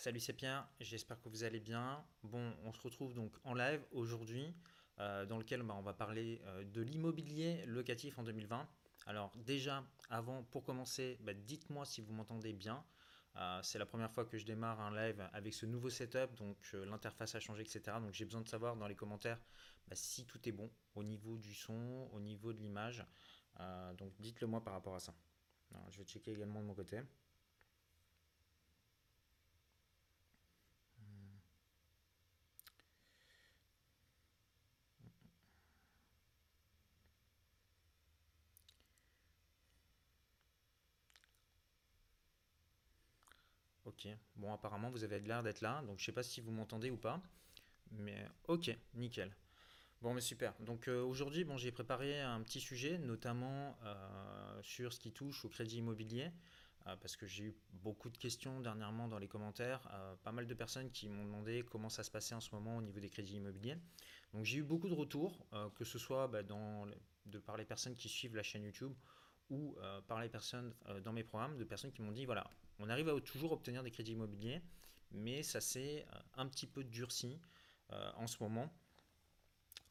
Salut, c'est Pierre, j'espère que vous allez bien. Bon, on se retrouve donc en live aujourd'hui euh, dans lequel bah, on va parler euh, de l'immobilier locatif en 2020. Alors déjà, avant, pour commencer, bah, dites-moi si vous m'entendez bien. Euh, c'est la première fois que je démarre un live avec ce nouveau setup, donc l'interface a changé, etc. Donc j'ai besoin de savoir dans les commentaires bah, si tout est bon au niveau du son, au niveau de l'image. donc dites-le moi par rapport à ça. je vais checker également de mon côté. Bon apparemment vous avez l'air d'être là, donc je sais pas si vous m'entendez ou pas, mais ok, nickel. Bon mais super, donc euh, aujourd'hui bon, j'ai préparé un petit sujet, notamment euh, sur ce qui touche au crédit immobilier, euh, parce que j'ai eu beaucoup de questions dernièrement dans les commentaires, pas mal de personnes qui m'ont demandé comment ça se passait en ce moment au niveau des crédits immobiliers. Donc j'ai eu beaucoup de retours, que ce soit bah, de par les personnes qui suivent la chaîne YouTube ou par les personnes dans mes programmes, de personnes qui m'ont dit voilà, on arrive à toujours obtenir des crédits immobiliers, mais ça s'est euh, un petit peu durci euh, en ce moment.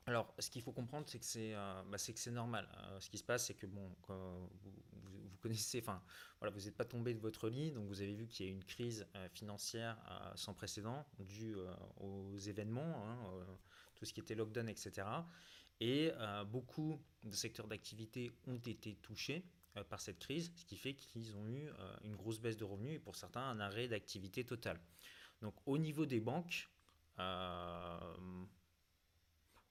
Alors, ce qu'il faut comprendre, c'est que c'est euh, bah, normal. ce qui se passe, c'est que bon, vous, connaissez, enfin, vous n'êtes pas tombé de votre lit, donc vous avez vu qu'il y a une crise financière sans précédent due aux événements, hein, tout ce qui était lockdown, etc. Et beaucoup de secteurs d'activité ont été touchés. Euh, par cette crise, ce qui fait qu'ils ont eu euh, une grosse baisse de revenus et pour certains un arrêt d'activité totale. Donc au niveau des banques, euh,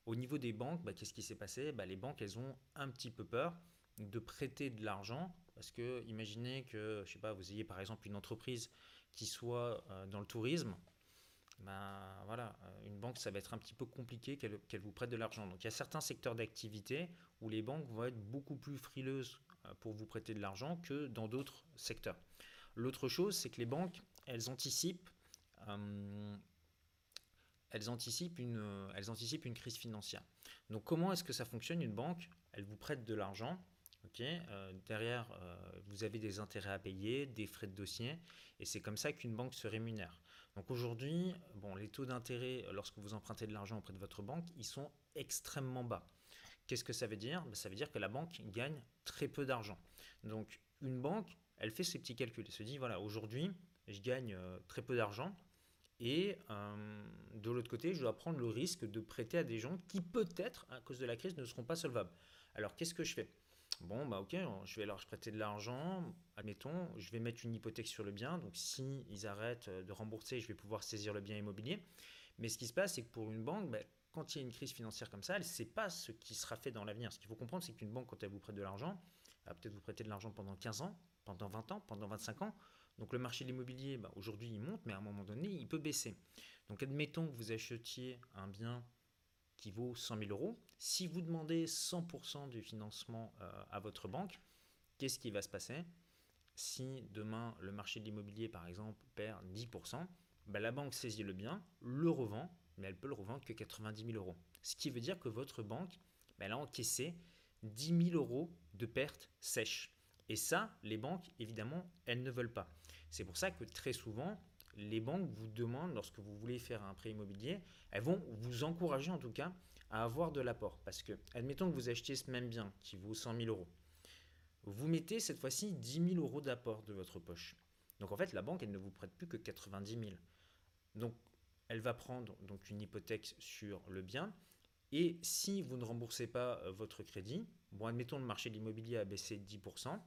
au niveau des banques, bah, qu'est-ce qui s'est passé? Bah, Les banques, elles ont un petit peu peur de prêter de l'argent parce que imaginez que, je sais pas, vous ayez par exemple une entreprise qui soit dans le tourisme, ben voilà, une banque, ça va être un petit peu compliqué qu'elle vous prête de l'argent. Donc il y a certains secteurs d'activité où les banques vont être beaucoup plus frileuses pour vous prêter de l'argent que dans d'autres secteurs. L'autre chose, c'est que les banques, elles anticipent, euh, elles, anticipent une, elles anticipent une crise financière. Donc comment est-ce que ça fonctionne une banque? Elle vous prête de l'argent. Euh, derrière, vous avez des intérêts à payer, des frais de dossier, et c'est comme ça qu'une banque se rémunère. Donc aujourd'hui, bon, les taux d'intérêt lorsque vous empruntez de l'argent auprès de votre banque, ils sont extrêmement bas. Qu'est-ce que ça veut dire? Ben, Ça veut dire que la banque gagne très peu d'argent. Donc une banque, elle fait ses petits calculs. Elle se dit, voilà, aujourd'hui, je gagne euh, très peu d'argent. Et euh, de l'autre côté, je dois prendre le risque de prêter à des gens qui peut-être, à cause de la crise, ne seront pas solvables. Alors qu'est-ce que je fais? Bon, bah ok, je vais leur prêter de l'argent, admettons, je vais mettre une hypothèque sur le bien, donc si arrêtent de rembourser, je vais pouvoir saisir le bien immobilier. Mais ce qui se passe, c'est que pour une banque, bah, quand il y a une crise financière comme ça, elle ne sait pas ce qui sera fait dans l'avenir. Ce qu'il faut comprendre, c'est qu'une banque, quand elle vous prête de l'argent, elle va peut-être vous prêter de l'argent pendant 15 ans, pendant 20 ans, pendant 25 ans. Donc le marché de l'immobilier, bah, aujourd'hui, il monte, mais à un moment donné, il peut baisser. Donc admettons que vous achetiez un bien qui vaut 100 000 euros. Si vous demandez 100% du financement euh, à votre banque, qu'est-ce qui va se passer? Si demain, le marché de l'immobilier, par exemple, perd 10%, bah, la banque saisit le bien, le revend, mais elle peut le revendre que 90 000 euros. Ce qui veut dire que votre banque, ben, elle a encaissé 10 000 euros de pertes sèches. Et ça, les banques, évidemment, elles ne veulent pas. C'est pour ça que très souvent, les banques vous demandent, lorsque vous voulez faire un prêt immobilier, elles vont vous encourager en tout cas à avoir de l'apport. Parce que, admettons que vous achetiez ce même bien qui vaut 100 000 euros. Vous mettez cette fois-ci 10 000 euros d'apport de votre poche. Donc en fait, la banque, elle ne vous prête plus que 90 000. Donc elle va prendre donc une hypothèque sur le bien. Et si vous ne remboursez pas euh, votre crédit, bon, admettons le marché de l'immobilier a baissé de 10%,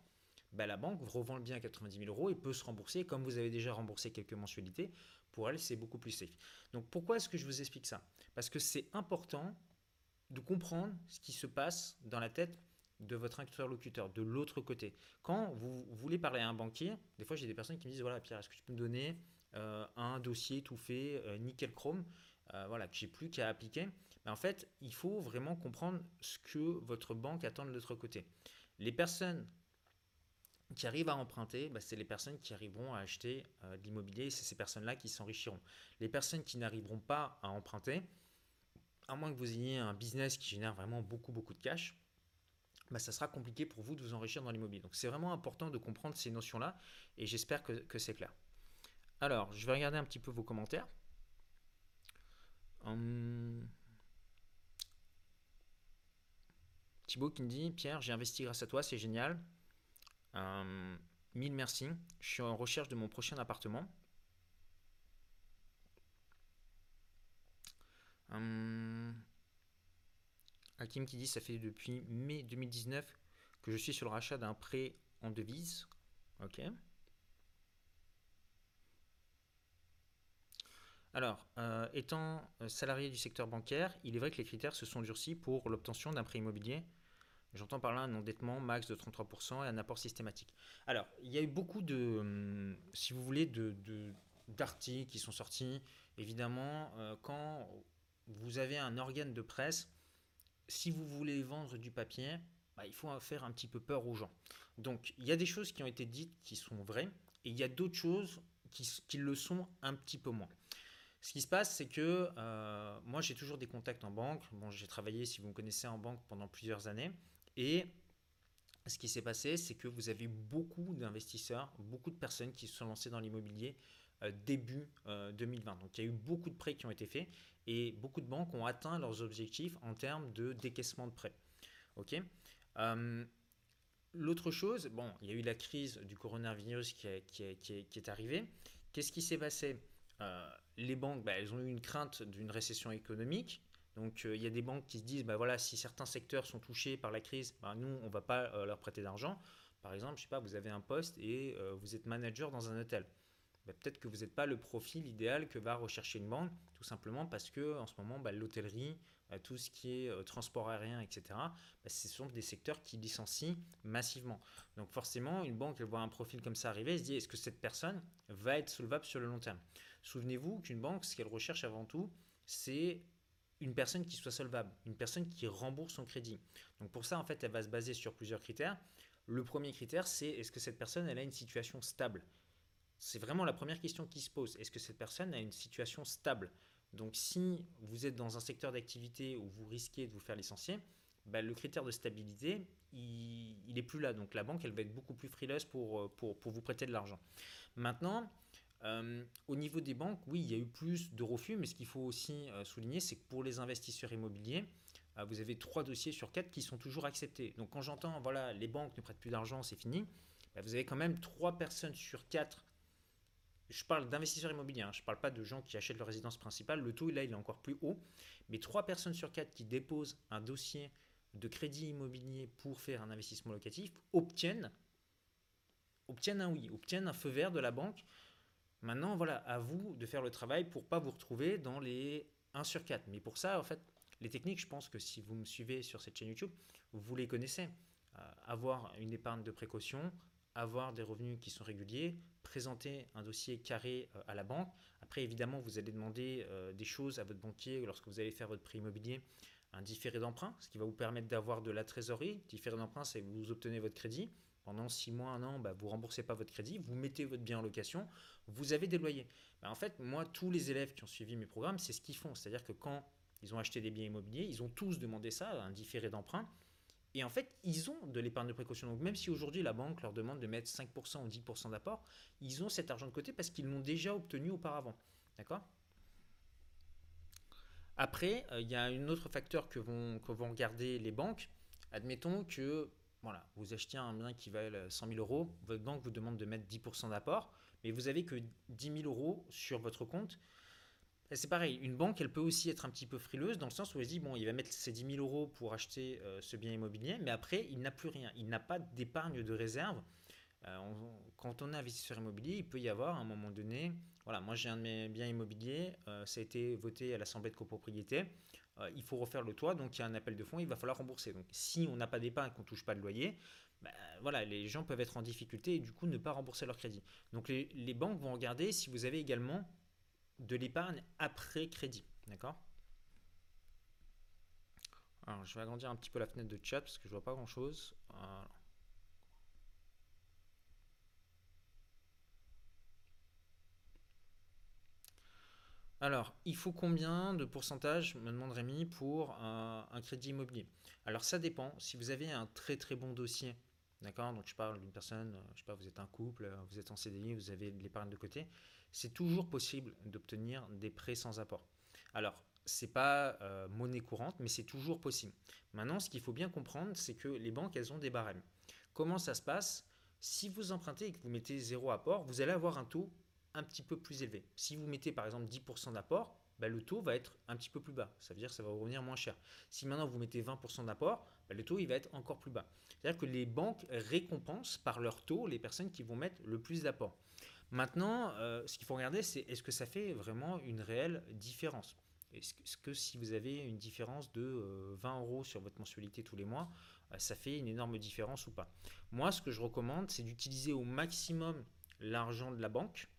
bah, la banque revend le bien à 90 000 euros et peut se rembourser. Comme vous avez déjà remboursé quelques mensualités, pour elle, c'est beaucoup plus safe. Donc pourquoi est-ce que je vous explique ça? Parce que c'est important de comprendre ce qui se passe dans la tête de votre interlocuteur, de l'autre côté. Quand vous voulez parler à un banquier, des fois j'ai des personnes qui me disent, voilà Pierre, est-ce que tu peux me donner un dossier tout fait, euh, nickel chrome, euh, voilà, que j'ai plus qu'à appliquer. Mais en fait, il faut vraiment comprendre ce que votre banque attend de l'autre côté. Les personnes qui arrivent à emprunter, bah, c'est les personnes qui arriveront à acheter de l'immobilier c'est ces personnes-là qui s'enrichiront. Les personnes qui n'arriveront pas à emprunter, à moins que vous ayez un business qui génère vraiment beaucoup, beaucoup de cash, bah, ça sera compliqué pour vous de vous enrichir dans l'immobilier. Donc c'est vraiment important de comprendre ces notions-là et j'espère que c'est clair. Alors, je vais regarder un petit peu vos commentaires. Hum. Thibaut qui me dit Pierre, j'ai investi grâce à toi, c'est génial. Hum, mille merci. Je suis en recherche de mon prochain appartement. Hum. Hakim qui dit ça fait depuis mai 2019 que je suis sur le rachat d'un prêt en devise. Ok. Alors, euh, étant euh, salarié du secteur bancaire, il est vrai que les critères se sont durcis pour l'obtention d'un prêt immobilier. J'entends par là un endettement max de 33% et un apport systématique. Alors, il y a eu beaucoup de, hum, si vous voulez, d'articles qui sont sortis. Évidemment, euh, quand vous avez un organe de presse, si vous voulez vendre du papier, bah, il faut faire un petit peu peur aux gens. Donc, il y a des choses qui ont été dites qui sont vraies, et il y a d'autres choses qui le sont un petit peu moins. Ce qui se passe, c'est que euh, moi, j'ai toujours des contacts en banque. Bon, j'ai travaillé, si vous me connaissez, en banque pendant plusieurs années. Et ce qui s'est passé, c'est que vous avez beaucoup d'investisseurs, beaucoup de personnes qui se sont lancées dans l'immobilier euh, début 2020. Euh, Donc, il y a eu beaucoup de prêts qui ont été faits et beaucoup de banques ont atteint leurs objectifs en termes de décaissement de prêts. OK? L'autre chose, bon, il y a eu la crise du coronavirus qui, qui est arrivée. Qu'est-ce qui s'est passé? Les banques, bah, elles ont eu une crainte d'une récession économique. Donc euh, il y a des banques qui se disent, bah, voilà, si certains secteurs sont touchés par la crise, bah, nous, on ne va pas euh, leur prêter d'argent. Par exemple, je sais pas, vous avez un poste et vous êtes manager dans un hôtel. Peut-être que vous n'êtes pas le profil idéal que va rechercher une banque, tout simplement parce que en ce moment, l'hôtellerie, tout ce qui est transport aérien, etc., ce sont des secteurs qui licencient massivement. Donc forcément, une banque, elle voit un profil comme ça arriver, elle se dit, est-ce que cette personne va être solvable sur le long terme? Souvenez-vous qu'une banque, ce qu'elle recherche avant tout, c'est une personne qui soit solvable, une personne qui rembourse son crédit. Donc pour ça, en fait, elle va se baser sur plusieurs critères. Le premier critère, c'est est-ce que cette personne elle a une situation stable? C'est vraiment la première question qui se pose. Est-ce que cette personne a une situation stable? Donc si vous êtes dans un secteur d'activité où vous risquez de vous faire licencier, bah, le critère de stabilité, il n'est plus là. Donc la banque, elle va être beaucoup plus frileuse pour, pour, pour vous prêter de l'argent. Maintenant, euh, au niveau des banques, oui, il y a eu plus de refus, mais ce qu'il faut aussi euh, souligner, c'est que pour les investisseurs immobiliers, euh, vous avez trois dossiers sur quatre qui sont toujours acceptés. Donc quand j'entends, voilà, les banques ne prêtent plus d'argent, c'est fini, bah, vous avez quand même trois personnes sur quatre. Je parle d'investisseurs immobiliers, hein, je ne parle pas de gens qui achètent leur résidence principale, le taux là il est encore plus haut, mais trois personnes sur quatre qui déposent un dossier de crédit immobilier pour faire un investissement locatif obtiennent, obtiennent un oui, obtiennent un feu vert de la banque Maintenant, voilà, à vous de faire le travail pour pas vous retrouver dans les 1 sur 4. Mais pour ça, en fait, les techniques, je pense que si vous me suivez sur cette chaîne YouTube, vous les connaissez. Euh, avoir une épargne de précaution, avoir des revenus qui sont réguliers, présenter un dossier carré euh, à la banque. Après, évidemment, vous allez demander euh, des choses à votre banquier lorsque vous allez faire votre prêt immobilier, un différé d'emprunt, ce qui va vous permettre d'avoir de la trésorerie. Différé d'emprunt, c'est vous obtenez votre crédit. Pendant 6 mois, un an, bah, vous remboursez pas votre crédit, vous mettez votre bien en location, vous avez des loyers. Bah, en fait, moi, tous les élèves qui ont suivi mes programmes, c'est ce qu'ils font. C'est-à-dire que quand ils ont acheté des biens immobiliers, ils ont tous demandé ça, un différé d'emprunt. Et en fait, ils ont de l'épargne de précaution. Donc même si aujourd'hui la banque leur demande de mettre 5% ou 10% d'apport, ils ont cet argent de côté parce qu'ils l'ont déjà obtenu auparavant. D'accord? Après, euh, il y a un autre facteur que vont, que vont regarder les banques. Admettons que voilà, vous achetez un bien qui valent 100 000 euros, votre banque vous demande de mettre 10% d'apport mais vous avez que 10 000 euros sur votre compte. C'est pareil, une banque, elle peut aussi être un petit peu frileuse dans le sens où elle se dit, bon, il va mettre ses 10 000 euros pour acheter euh, ce bien immobilier, mais après, il n'a plus rien. Il n'a pas d'épargne de réserve. Euh, quand on est investisseur immobilier, il peut y avoir à un moment donné, voilà, moi j'ai un de mes biens immobiliers, euh, ça a été voté à l'Assemblée de copropriété, il faut refaire le toit, donc il y a un appel de fonds, il va falloir rembourser. Donc si on n'a pas d'épargne, qu'on ne touche pas de loyer, bah, voilà, les gens peuvent être en difficulté et du coup ne pas rembourser leur crédit. Donc les banques vont regarder si vous avez également de l'épargne après crédit. D'accord? Alors je vais agrandir un petit peu la fenêtre de chat parce que je vois pas grand chose. Alors, il faut combien de pourcentage, me demande Rémi, pour un crédit immobilier? Alors, ça dépend. Si vous avez un très très bon dossier D'accord? Donc je parle d'une personne, je sais pas, vous êtes un couple, vous êtes en CDI, vous avez de l'épargne de côté. C'est toujours possible d'obtenir des prêts sans apport. Alors, c'est pas euh, monnaie courante, mais c'est toujours possible. Maintenant, ce qu'il faut bien comprendre, c'est que les banques, elles ont des barèmes. Comment ça se passe? Si vous empruntez et que vous mettez zéro apport, vous allez avoir un taux un petit peu plus élevé. Si vous mettez par exemple 10% d'apport, bah, le taux va être un petit peu plus bas. Ça veut dire que ça va vous revenir moins cher. Si maintenant vous mettez 20% d'apport, bah, le taux il va être encore plus bas. C'est-à-dire que les banques récompensent par leur taux les personnes qui vont mettre le plus d'apport. Maintenant, euh, ce qu'il faut regarder, c'est est-ce que ça fait vraiment une réelle différence? Est-ce que si vous avez une différence de 20 euh, euros sur votre mensualité tous les mois, euh, ça fait une énorme différence ou pas? Moi, ce que je recommande, c'est d'utiliser au maximum l'argent de la banque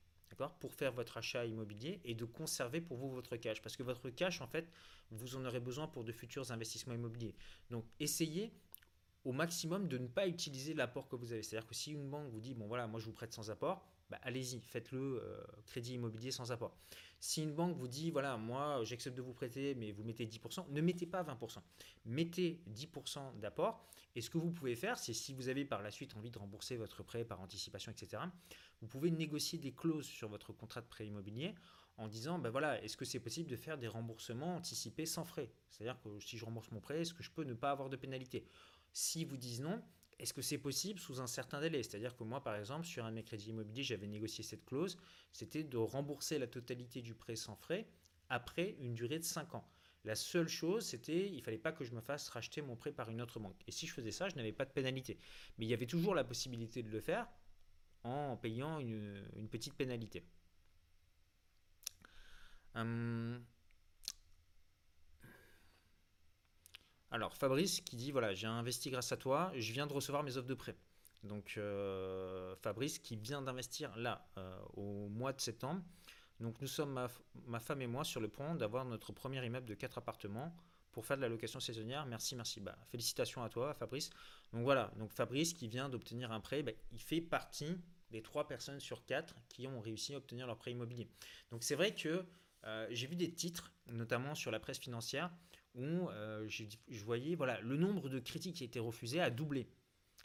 pour faire votre achat immobilier et de conserver pour vous votre cash. Parce que votre cash, en fait, vous en aurez besoin pour de futurs investissements immobiliers. Donc, essayez au maximum de ne pas utiliser l'apport que vous avez. C'est-à-dire que si une banque vous dit, bon voilà, moi je vous prête sans apport, bah, allez-y, faites-le euh, crédit immobilier sans apport. Si une banque vous dit, voilà, moi j'accepte de vous prêter, mais vous mettez 10%, ne mettez pas 20%. Mettez 10% d'apport. Et ce que vous pouvez faire, c'est si vous avez par la suite envie de rembourser votre prêt par anticipation, etc., vous pouvez négocier des clauses sur votre contrat de prêt immobilier en disant, ben voilà, est-ce que c'est possible de faire des remboursements anticipés sans frais? C'est-à-dire que si je rembourse mon prêt, est-ce que je peux ne pas avoir de pénalité? Si vous dites non, est-ce que c'est possible sous un certain délai? C'est-à-dire que moi, par exemple, sur un de mes crédits immobiliers, j'avais négocié cette clause, c'était de rembourser la totalité du prêt sans frais après une durée de 5 ans. La seule chose, c'était il fallait pas que je me fasse racheter mon prêt par une autre banque. Et si je faisais ça, je n'avais pas de pénalité. Mais il y avait toujours la possibilité de le faire en payant une, petite pénalité. Hum, Alors Fabrice qui dit voilà j'ai investi grâce à toi, je viens de recevoir mes offres de prêt. Donc euh, Fabrice qui vient d'investir là euh, au mois de septembre. Donc nous sommes ma, femme et moi sur le point d'avoir notre premier immeuble de 4 appartements pour faire de la location saisonnière. Merci, merci. Bah, félicitations à toi Fabrice. Donc voilà, donc Fabrice qui vient d'obtenir un prêt, bah, il fait partie des 3 personnes sur 4 qui ont réussi à obtenir leur prêt immobilier. Donc c'est vrai que euh, j'ai vu des titres, notamment sur la presse financière, où euh, je, voyais voilà, le nombre de critiques qui étaient refusées a doublé.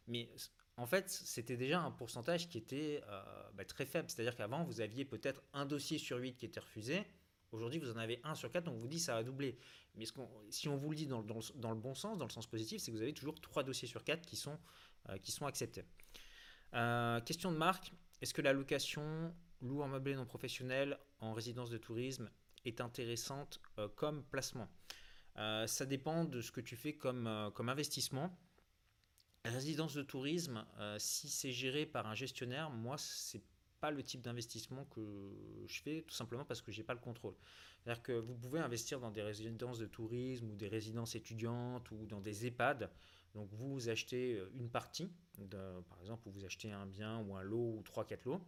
Mais en fait, c'était déjà un pourcentage qui était euh, bah, très faible. C'est-à-dire qu'avant, vous aviez peut-être un dossier sur 8 qui était refusé. Aujourd'hui, vous en avez un sur 4, donc on vous dit ça a doublé. Mais si on vous le dit dans, le bon sens, dans le sens positif, c'est que vous avez toujours 3 dossiers sur 4 qui sont, euh, qui sont acceptés. question de marque, est-ce que la location loue en meublé non professionnel en résidence de tourisme est intéressante comme placement? Euh, ça dépend de ce que tu fais comme, euh, investissement. Résidence de tourisme, euh, si c'est géré par un gestionnaire, moi, c'est pas le type d'investissement que je fais, tout simplement parce que j'ai pas le contrôle. C'est-à-dire que vous pouvez investir dans des résidences de tourisme ou des résidences étudiantes ou dans des EHPAD. Donc vous achetez une partie, par exemple, vous achetez un bien ou un lot ou 3-4 lots.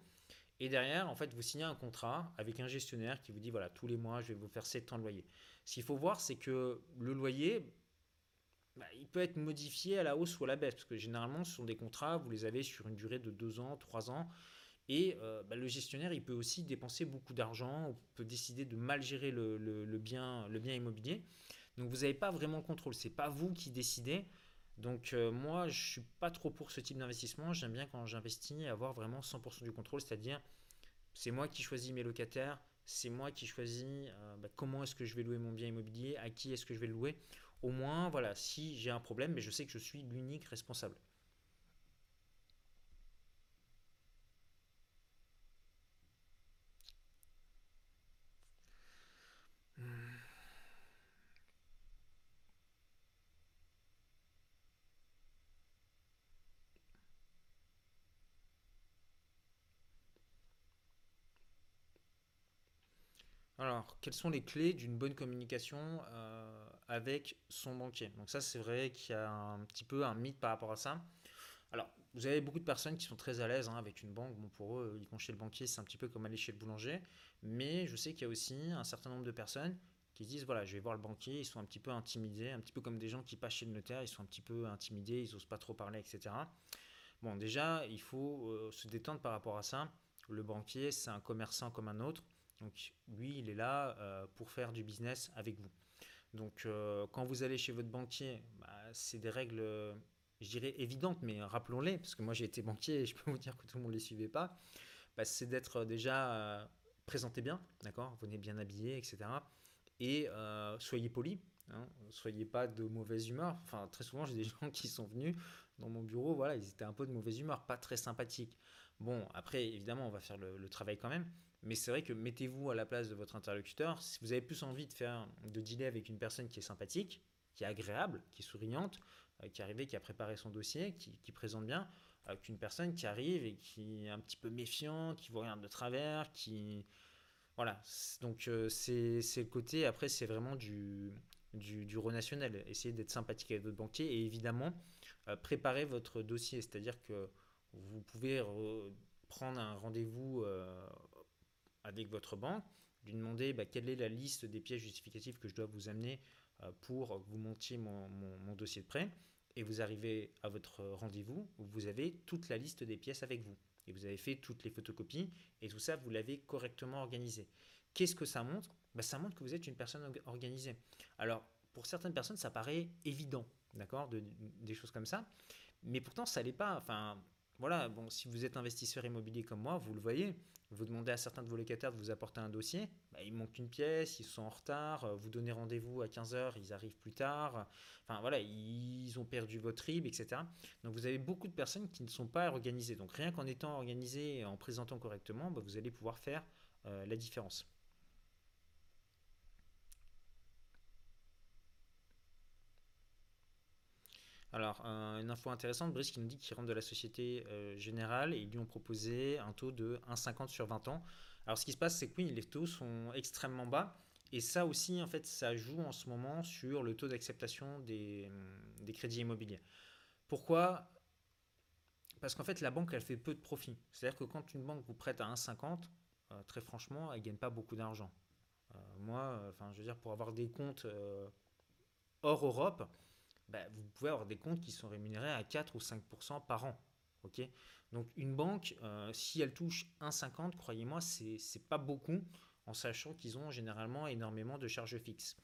Et derrière, en fait, vous signez un contrat avec un gestionnaire qui vous dit, voilà, tous les mois, je vais vous faire 7 ans de loyer. Ce qu'il faut voir, c'est que le loyer, bah, il peut être modifié à la hausse ou à la baisse, parce que généralement, ce sont des contrats, vous les avez sur une durée de 2 ans, 3 ans, et euh, bah, le gestionnaire, il peut aussi dépenser beaucoup d'argent, ou peut décider de mal gérer le, bien, immobilier. Donc vous n'avez pas vraiment le contrôle, c'est pas vous qui décidez. Donc euh, moi, je suis pas trop pour ce type d'investissement. J'aime bien quand j'investis avoir vraiment 100% du contrôle, c'est-à-dire c'est moi qui choisis mes locataires, c'est moi qui choisis euh, bah, comment est-ce que je vais louer mon bien immobilier, à qui est-ce que je vais le louer. Au moins, voilà, si j'ai un problème, mais je sais que je suis l'unique responsable. Alors, quelles sont les clés d'une bonne communication euh, avec son banquier? Donc ça, c'est vrai qu'il y a un petit peu un mythe par rapport à ça. Alors, vous avez beaucoup de personnes qui sont très à l'aise hein, avec une banque. Bon, pour eux, ils vont chez le banquier, c'est un petit peu comme aller chez le boulanger. Mais je sais qu'il y a aussi un certain nombre de personnes qui disent, voilà, je vais voir le banquier, ils sont un petit peu intimidés, un petit peu comme des gens qui passent chez le notaire, ils sont un petit peu intimidés, ils n'osent pas trop parler, etc. Bon, déjà, il faut euh, se détendre par rapport à ça. Le banquier, c'est un commerçant comme un autre. Donc lui, il est là euh, pour faire du business avec vous. Donc euh, quand vous allez chez votre banquier, bah, c'est des règles je dirais, évidentes, mais rappelons-les, parce que moi j'ai été banquier et je peux vous dire que tout le monde ne les suivait pas, bah, c'est d'être déjà présenté bien, d'accord? Venez bien habillé, etc. Et soyez poli, hein, soyez pas de mauvaise humeur. Enfin, très souvent, j'ai des gens qui sont venus dans mon bureau, voilà, ils étaient un peu de mauvaise humeur, pas très sympathiques. Bon, après, évidemment, on va faire le, travail quand même, mais c'est vrai que mettez-vous à la place de votre interlocuteur. Si vous avez plus envie de faire, de dealer avec une personne qui est sympathique, qui est agréable, qui est souriante, euh, qui est arrivée, qui a préparé son dossier, qui, présente bien, euh, qu'une personne qui arrive et qui est un petit peu méfiant, qui vous regarde de travers, qui... Voilà, donc euh, c'est le côté, après c'est vraiment du, du, du relationnel, essayez d'être sympathique avec votre banquier et évidemment, euh, préparer votre dossier, c'est-à-dire que vous pouvez prendre un rendez-vous avec votre banque, lui demander bah, quelle est la liste des pièces justificatives que je dois vous amener euh, pour que vous montiez mon, dossier de prêt, et vous arrivez à votre rendez-vous vous avez toute la liste des pièces avec vous. Et vous avez fait toutes les photocopies, et tout ça, vous l'avez correctement organisé. Qu'est-ce que ça montre? Bah, Ça montre que vous êtes une personne organisée. Alors, pour certaines personnes, ça paraît évident d'accord, de, des choses comme ça. Mais pourtant, ça l'est pas. Enfin, voilà, bon, si vous êtes investisseur immobilier comme moi, vous le voyez, vous demandez à certains de vos locataires de vous apporter un dossier, bah, il manque une pièce, ils sont en retard, euh, vous donnez rendez-vous à 15h, ils arrivent plus tard, enfin voilà, ils ont perdu votre RIB, etc. Donc vous avez beaucoup de personnes qui ne sont pas organisées. Donc rien qu'en étant organisé et en présentant correctement, bah, vous allez pouvoir faire euh, la différence. Alors, une info intéressante, Brice qui nous dit qu'il rentre de la Société euh, Générale et ils lui ont proposé un taux de 1,50 sur 20 ans. Alors, ce qui se passe, c'est que oui, les taux sont extrêmement bas. Et ça aussi, en fait, ça joue en ce moment sur le taux d'acceptation des, crédits immobiliers. Pourquoi? Parce qu'en fait, la banque, elle fait peu de profit. C'est-à-dire que quand une banque vous prête à 1,50, euh, très franchement, elle ne gagne pas beaucoup d'argent. Euh, moi, enfin, je veux dire, pour avoir des comptes hors Europe, bah, vous pouvez avoir des comptes qui sont rémunérés à 4 ou 5% par an. ok? Donc une banque, euh, si elle touche 1,50, croyez-moi, c'est pas beaucoup en sachant qu'ils ont généralement énormément de charges fixes.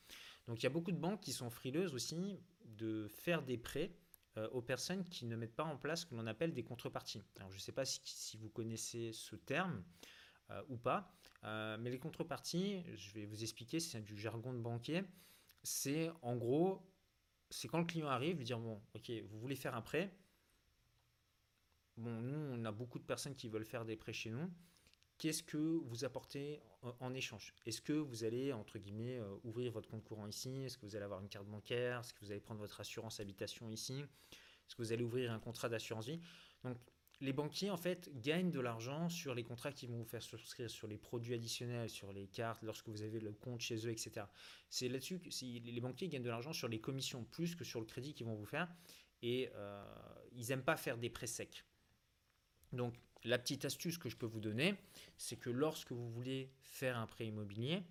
Donc il y a beaucoup de banques qui sont frileuses aussi de faire des prêts euh, aux personnes qui ne mettent pas en place ce que l'on appelle des contreparties. Je ne sais pas si, vous connaissez ce terme euh, ou pas, mais les contreparties, je vais vous expliquer, c'est du jargon de banquier, c'est en gros c'est quand le client arrive, lui dire ok, vous voulez faire un prêt. Bon, nous, on a beaucoup de personnes qui veulent faire des prêts chez nous. Qu'est-ce que vous apportez en, échange? Est-ce que vous allez, entre guillemets, euh, ouvrir votre compte courant ici? Est-ce que vous allez avoir une carte bancaire? Est-ce que vous allez prendre votre assurance habitation ici? Est-ce que vous allez ouvrir un contrat d'assurance vie? Les banquiers, en fait, gagnent de l'argent sur les contrats qu'ils vont vous faire souscrire, sur les produits additionnels, sur les cartes, lorsque vous avez le compte chez eux, etc. C'est là-dessus que les banquiers gagnent de l'argent sur les commissions plus que sur le crédit qu'ils vont vous faire. Et euh, ils n'aiment pas faire des prêts secs. Donc, la petite astuce que je peux vous donner, c'est que lorsque vous voulez faire un prêt immobilier,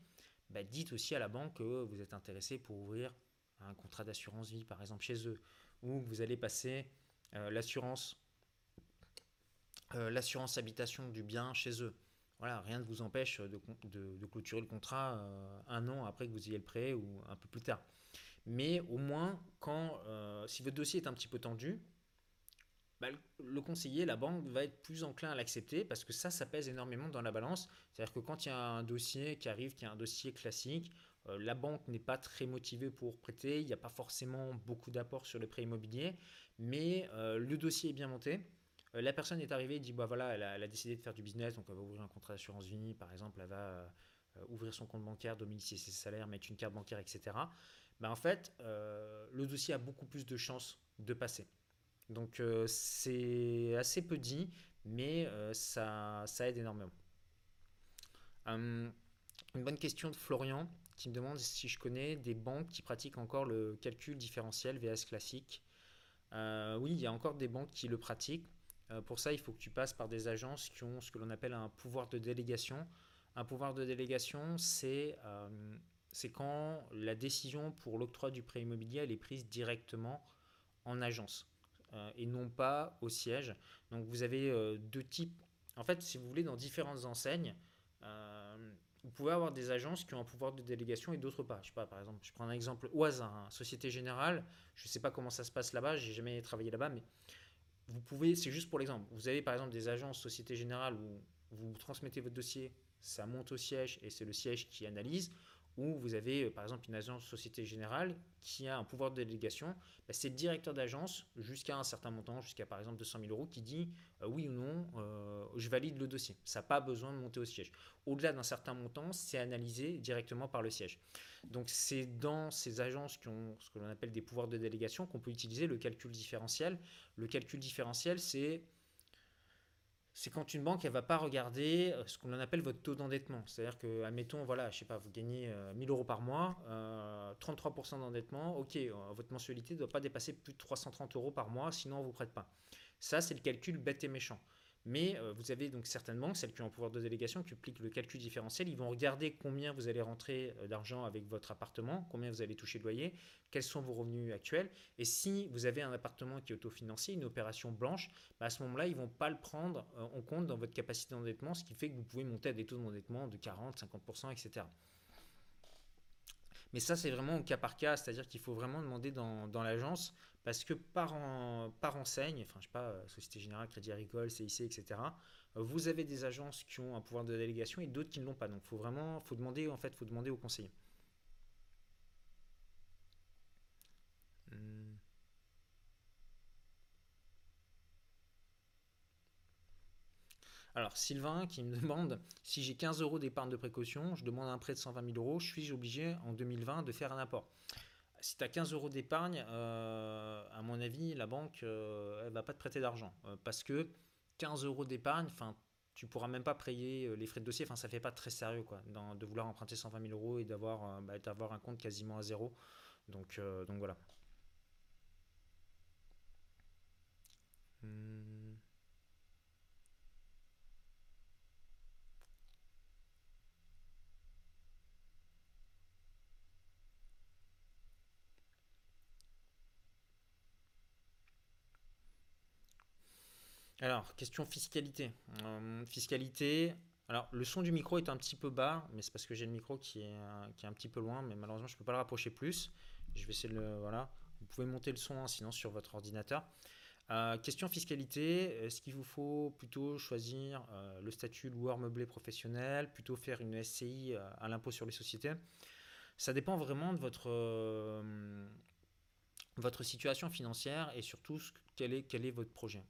bah, dites aussi à la banque que vous êtes intéressé pour ouvrir un contrat d'assurance vie, par exemple, chez eux, ou que vous allez passer euh, l'assurance euh, l'assurance habitation du bien chez eux. Voilà, rien ne vous empêche de, clôturer le contrat euh, un an après que vous ayez le prêt ou un peu plus tard. Mais au moins, quand, euh, si votre dossier est un petit peu tendu, bah, le conseiller, la banque va être plus enclin à l'accepter parce que ça, ça pèse énormément dans la balance. C'est-à-dire que quand il y a un dossier qui arrive, qui est un dossier classique, la banque n'est pas très motivée pour prêter, il n'y a pas forcément beaucoup d'apports sur le prêt immobilier, mais le dossier est bien monté. Euh, la personne est arrivée et dit bah voilà, elle a, décidé de faire du business, donc elle va ouvrir un contrat d'assurance vie, par exemple, elle va euh, ouvrir son compte bancaire, domicilier ses salaires, mettre une carte bancaire, etc. Bah, en fait, euh, le dossier a beaucoup plus de chances de passer. Donc c'est assez peu dit, mais ça, ça, aide énormément. Hum, une bonne question de Florian qui me demande si je connais des banques qui pratiquent encore le calcul différentiel VS classique. oui, il y a encore des banques qui le pratiquent. Euh, pour ça, il faut que tu passes par des agences qui ont ce que l'on appelle un pouvoir de délégation. Un pouvoir de délégation, c'est euh, quand la décision pour l'octroi du prêt immobilier elle est prise directement en agence euh, et non pas au siège. Donc vous avez deux types. En fait, si vous voulez, dans différentes enseignes, vous pouvez avoir des agences qui ont un pouvoir de délégation et d'autres pas. Je sais pas, par exemple, je prends un exemple hasard, hein. Société Générale, je ne sais pas comment ça se passe là-bas, j'ai jamais travaillé là-bas, mais vous pouvez, c'est juste pour l'exemple, vous avez par exemple des agences Société Générale où vous transmettez votre dossier, ça monte au siège et c'est le siège qui analyse, où vous avez euh, par exemple une agence Société Générale qui a un pouvoir de délégation, bah, c'est le directeur d'agence jusqu'à un certain montant, jusqu'à par exemple 200 000 euros, qui dit euh, oui ou non, euh, je valide le dossier. Ça n'a pas besoin de monter au siège. Au-delà d'un certain montant, c'est analysé directement par le siège. Donc c'est dans ces agences qui ont ce que l'on appelle des pouvoirs de délégation qu'on peut utiliser le calcul différentiel. Le calcul différentiel, c'est c'est quand une banque, elle va pas regarder euh, ce qu'on appelle votre taux d'endettement. C'est-à-dire que, admettons, voilà, je pas, vous gagnez 1000 euh, euros par mois, 33% euh, d'endettement, ok, votre mensualité ne doit pas dépasser plus de 330 euros par mois, sinon on ne vous prête pas. Ça, c'est le calcul bête et méchant. Mais euh, vous avez donc certaines banques, celles qui ont un pouvoir de délégation, qui appliquent le calcul différentiel. Ils vont regarder combien vous allez rentrer euh, d'argent avec votre appartement, combien vous allez toucher de loyer, quels sont vos revenus actuels. Et si vous avez un appartement qui est autofinancé, une opération blanche, bah, à ce moment-là, ils ne vont pas le prendre euh, en compte dans votre capacité d'endettement, ce qui fait que vous pouvez monter à des taux d'endettement de 40, 50%, etc. Mais ça, c'est vraiment au cas par cas, c'est-à-dire qu'il faut vraiment demander dans, l'agence, parce que par, enseigne, enfin, je sais pas, euh, Société Générale, Crédit Agricole, CIC, etc., euh, vous avez des agences qui ont un pouvoir de délégation et d'autres qui ne l'ont pas. Donc, il faut vraiment faut demander, en fait, faut demander au conseiller. Alors, Sylvain qui me demande si j'ai 15 euros d'épargne de précaution, je demande un prêt de 120 000 euros, suis-je obligé en 2020 de faire un apport? Si tu as 15 euros d'épargne, euh, à mon avis, la banque, euh, elle va pas te prêter d'argent. Euh, parce que 15 euros d'épargne, enfin, tu pourras même pas payer les frais de dossier. Enfin, ça fait pas très sérieux, quoi, de vouloir emprunter 120 000 euros et d'avoir bah, d'avoir un compte quasiment à zéro. Donc, donc voilà. Hmm. Alors, question fiscalité. Euh, fiscalité. Alors, le son du micro est un petit peu bas, mais c'est parce que j'ai le micro qui est, euh, un petit peu loin, mais malheureusement, je ne peux pas le rapprocher plus. Je vais essayer de le. Voilà. Vous pouvez monter le son, hein, sinon, sur votre ordinateur. Euh, question fiscalité, est-ce qu'il vous faut plutôt choisir le statut loueur meublé professionnel, plutôt faire une SCI à l'impôt sur les sociétés? Ça dépend vraiment de votre, situation financière et surtout quel est, quel est votre projet.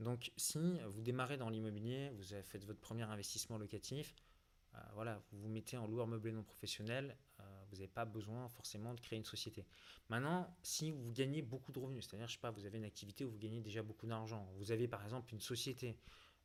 Donc si vous démarrez dans l'immobilier, vous avez fait votre premier investissement locatif, euh, voilà, vous vous mettez en loueur meublé non professionnel, euh, vous n'avez pas besoin forcément de créer une société. Maintenant, si vous gagnez beaucoup de revenus, c'est-à-dire, je sais pas, vous avez une activité où vous gagnez déjà beaucoup d'argent, vous avez par exemple une société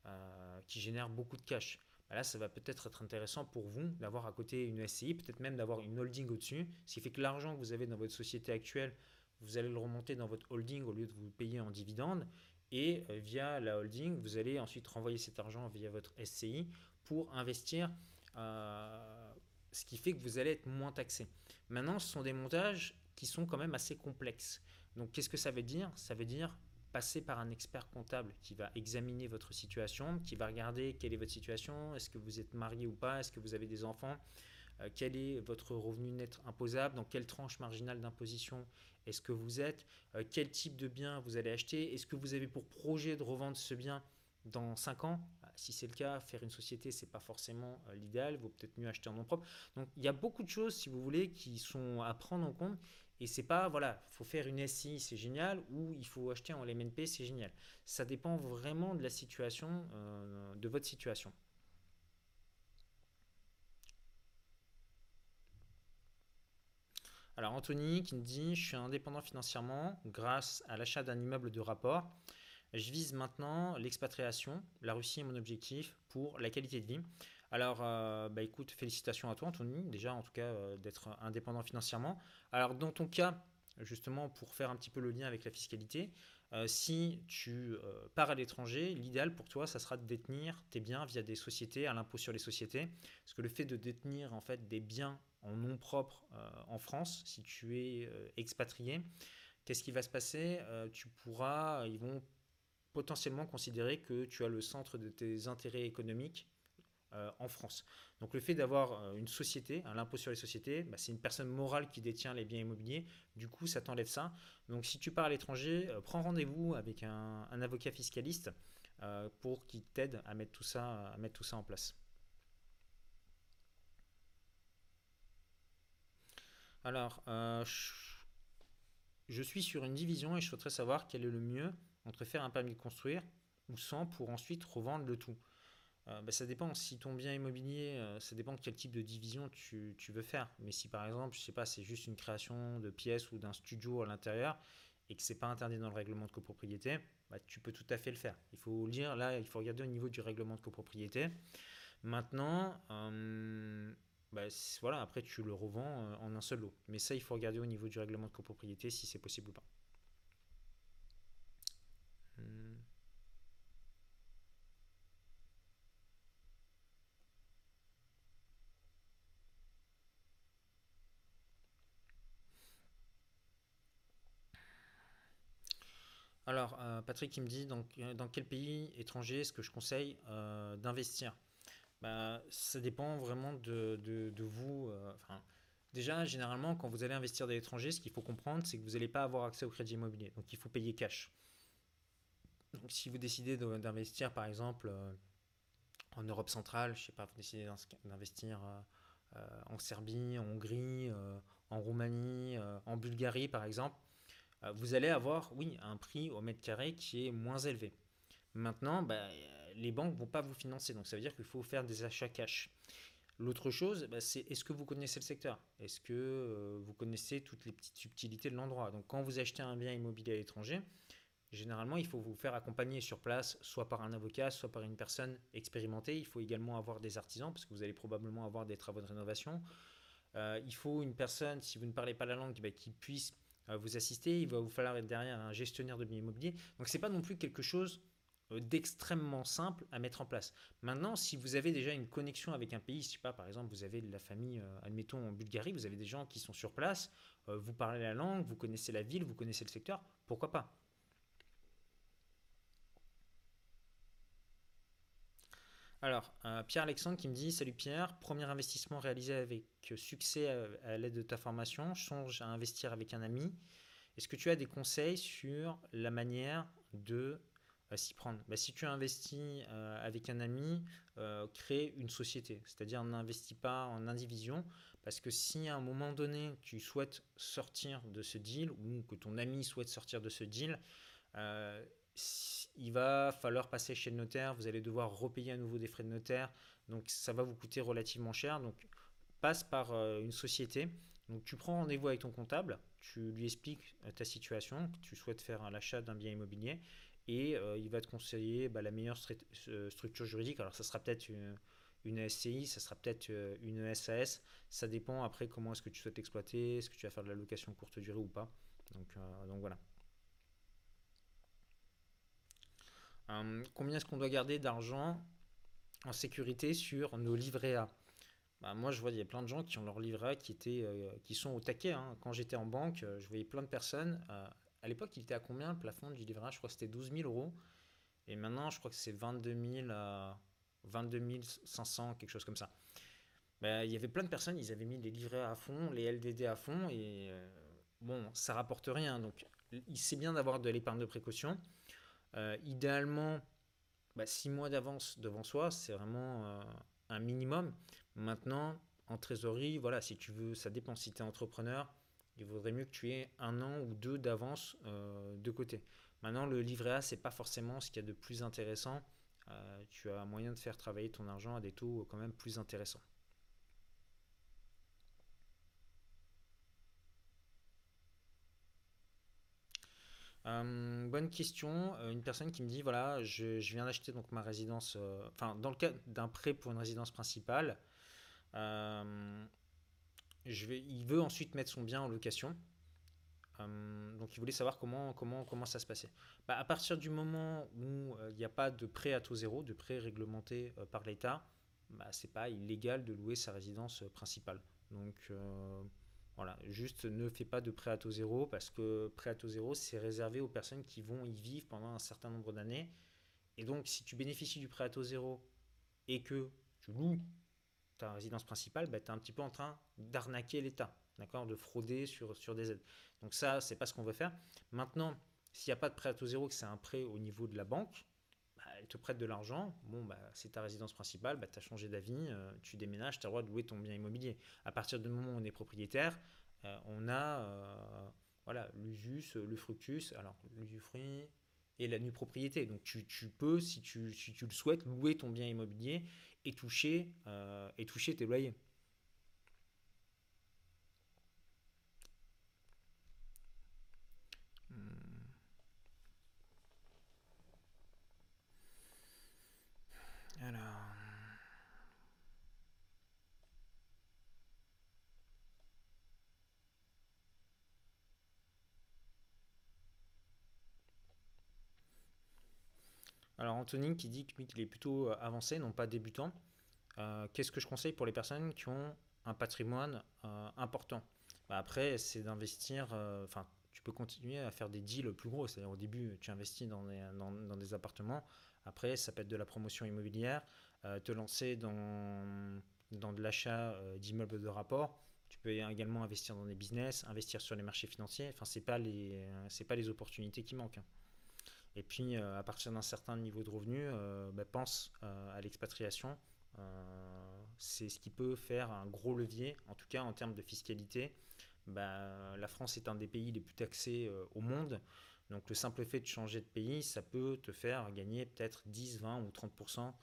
euh, qui génère beaucoup de cash, bah là, ça va peut-être être intéressant pour vous d'avoir à côté une SCI, peut-être même d'avoir une holding au-dessus, ce qui fait que l'argent que vous avez dans votre société actuelle, vous allez le remonter dans votre holding au lieu de vous payer en dividende et euh, via la holding, vous allez ensuite renvoyer cet argent via votre SCI pour investir, euh, ce qui fait que vous allez être moins taxé. Maintenant, ce sont des montages qui sont quand même assez complexes. Donc, qu'est-ce que ça veut dire? Ça veut dire passer par un expert comptable qui va examiner votre situation, qui va regarder quelle est votre situation, est-ce que vous êtes marié ou pas, est-ce que vous avez des enfants, quel est votre revenu net imposable, dans quelle tranche marginale d'imposition est-ce que vous êtes, euh, quel type de bien vous allez acheter, est-ce que vous avez pour projet de revendre ce bien dans 5 ans? Bah, Si c'est le cas, faire une société, c'est pas forcément euh, l'idéal, il vaut peut-être mieux acheter en nom propre. Donc il y a beaucoup de choses, si vous voulez, qui sont à prendre en compte. Et c'est pas, voilà, faut faire une SI, c'est génial, ou il faut acheter en LMNP, c'est génial. Ça dépend vraiment de la situation, de votre situation. Alors Anthony qui me dit, je suis indépendant financièrement grâce à l'achat d'un immeuble de rapport. Je vise maintenant l'expatriation. La Russie est mon objectif pour la qualité de vie. Alors, euh, bah écoute, félicitations à toi, Anthony, déjà en tout cas euh, d'être indépendant financièrement. Alors, dans ton cas, justement, pour faire un petit peu le lien avec la fiscalité, euh, si tu pars à l'étranger, l'idéal pour toi, ça sera de détenir tes biens via des sociétés, à l'impôt sur les sociétés. Parce que le fait de détenir en fait des biens en nom propre euh, en France, si tu es euh, expatrié, qu'est-ce qui va se passer? Euh, Tu pourras, ils vont potentiellement considérer que tu as le centre de tes intérêts économiques en France. Donc le fait d'avoir une société, un impôt sur les sociétés, bah, c'est une personne morale qui détient les biens immobiliers. Du coup, ça t'enlève ça. Donc si tu pars à l'étranger, prends rendez-vous avec un, un avocat fiscaliste pour qu'il t'aide à mettre tout ça, à mettre tout ça en place. Alors, euh, je suis sur une division et je souhaiterais savoir quel est le mieux entre faire un permis de construire ou sans pour ensuite revendre le tout. Euh, bah, ça dépend si ton bien immobilier, euh, ça dépend quel type de division tu, veux faire. Mais si par exemple, je sais pas, c'est juste une création de pièces ou d'un studio à l'intérieur et que c'est pas interdit dans le règlement de copropriété, bah, tu peux tout à fait le faire. Il faut lire là, il faut regarder au niveau du règlement de copropriété. Maintenant, bah, voilà, après tu le revends euh, en un seul lot. Mais ça, il faut regarder au niveau du règlement de copropriété si c'est possible ou pas. Hmm. Alors, euh, Patrick qui me dit dans, dans quel pays étranger est-ce que je conseille euh, d'investir? Bah, ça dépend vraiment de, de, vous. Euh, enfin, déjà, généralement, quand vous allez investir à l'étranger, ce qu'il faut comprendre, c'est que vous n'allez pas avoir accès au crédit immobilier. Donc, il faut payer cash. Donc, si vous décidez d'investir, par exemple, euh, en Europe centrale, je sais pas, vous décidez d'investir euh, en Serbie, en Hongrie, en Roumanie, en Bulgarie, par exemple, vous allez avoir, oui, un prix au mètre carré qui est moins élevé. Maintenant, bah, les banques vont pas vous financer. Donc ça veut dire qu'il faut faire des achats cash. L'autre chose, bah, c'est est-ce que vous connaissez le secteur? Est-ce que euh, vous connaissez toutes les petites subtilités de l'endroit? Donc quand vous achetez un bien immobilier à l'étranger, généralement il faut vous faire accompagner sur place, soit par un avocat, soit par une personne expérimentée. Il faut également avoir des artisans, parce que vous allez probablement avoir des travaux de rénovation. Euh, il faut une personne, si vous ne parlez pas la langue, bah, qui puisse euh, vous assister. Il va vous falloir être derrière un gestionnaire de biens immobiliers. Donc c'est pas non plus quelque chose d'extrêmement simple à mettre en place. Maintenant, si vous avez déjà une connexion avec un pays, je sais pas, par exemple, vous avez la famille, euh, admettons en Bulgarie, vous avez des gens qui sont sur place, euh, vous parlez la langue, vous connaissez la ville, vous connaissez le secteur, pourquoi pas? Alors, Pierre-Alexandre qui me dit Salut Pierre, premier investissement réalisé avec succès à l'aide de ta formation, songe à investir avec un ami. Est-ce que tu as des conseils sur la manière de s'y prendre bah, Si tu investis euh, avec un ami, euh, crée une société. C'est-à-dire n'investis pas en indivision. Parce que si à un moment donné, tu souhaites sortir de ce deal ou que ton ami souhaite sortir de ce deal, euh, il va falloir passer chez le notaire. Vous allez devoir repayer à nouveau des frais de notaire. Donc ça va vous coûter relativement cher. Donc passe par une société. Donc tu prends rendez-vous avec ton comptable, tu lui expliques ta situation, que tu souhaites faire l'achat d'un bien immobilier, et euh, il va te conseiller bah, la meilleure euh, structure juridique. Alors ça sera peut-être une, SCI, ça sera peut-être euh, une SAS, ça dépend après comment est-ce que tu souhaites exploiter, est-ce que tu vas faire de la location courte durée ou pas. Donc, donc voilà. combien est-ce qu'on doit garder d'argent en sécurité sur nos livrets A? Bah, Moi, je vois, il y a plein de gens qui ont leur livret A qui, étaient, qui sont au taquet. Hein. Quand j'étais en banque, je voyais plein de personnes à l'époque, il était à combien le plafond du livret Je crois que c'était 12 000 euros. Et maintenant, je crois que c'est 22 000, 22 500, quelque chose comme ça. Ben, il y avait plein de personnes, ils avaient mis les livrets à fond, les LDD à fond, et euh, bon, ça rapporte rien. Donc, c'est bien d'avoir de l'épargne de précaution. Euh, idéalement, 6 bah, mois d'avance devant soi, c'est vraiment euh, un minimum. Maintenant, en trésorerie, voilà, si tu veux, ça dépend si tu es entrepreneur il vaudrait mieux que tu aies un an ou deux d'avance euh, de côté. Maintenant, le livret A, c'est pas forcément ce qu'il y a de plus intéressant. Euh, tu as moyen de faire travailler ton argent à des taux quand même plus intéressants. Euh, bonne question. Une personne qui me dit voilà, je, viens d'acheter donc ma résidence, enfin dans le cas d'un prêt pour une résidence principale, il veut ensuite mettre son bien en location. Euh, donc il voulait savoir comment, comment, comment ça se passait. Bah, à partir du moment où euh, il n'y a pas de prêt à taux zéro, de prêt réglementé euh, par l'État, bah, c'est pas illégal de louer sa résidence principale. Donc voilà, juste ne fais pas de prêt à taux zéro parce que prêt à taux zéro, c'est réservé aux personnes qui vont y vivre pendant un certain nombre d'années. Et donc si tu bénéficies du prêt à taux zéro et que tu loues ta résidence principale, bah, tu es un petit peu en train d'arnaquer l'État, d'accord, de frauder sur, sur des aides. Donc ça, c'est pas ce qu'on veut faire. Maintenant, s'il n'y a pas de prêt à taux zéro, que c'est un prêt au niveau de la banque, bah, elle te prête de l'argent. Bon, bah, c'est ta résidence principale, tu as changé d'avis, euh, tu déménages, tu as le droit de louer ton bien immobilier. À partir du moment où on est propriétaire, euh, on a euh, voilà, l'usus, le fructus, alors l'usufruit et la nue propriété. Donc tu, tu peux, si tu, si tu, le souhaites, louer ton bien immobilier et toucher, et toucher tes loyers. Alors Anthony qui dit qu'il est plutôt euh, avancé, non pas débutant. Euh, qu'est-ce que je conseille pour les personnes qui ont un patrimoine euh, important? Bah, Après, c'est d'investir, enfin, tu peux continuer à faire des deals plus gros. C'est-à-dire au début, tu investis dans des, dans, des, appartements. Après, ça peut être de la promotion immobilière, te lancer dans, dans de l'achat d'immeubles de rapport. Tu peux également investir dans des business, investir sur les marchés financiers. Enfin, ce n'est pas, les, pas les opportunités qui manquent. Hein. Et puis, euh, à partir d'un certain niveau de revenu, euh, bah, pense euh, à l'expatriation. c'est ce qui peut faire un gros levier, en tout cas en termes de fiscalité. Bah, la France est un des pays les plus taxés au monde. Donc le simple fait de changer de pays, ça peut te faire gagner peut-être 10, 20 ou 30%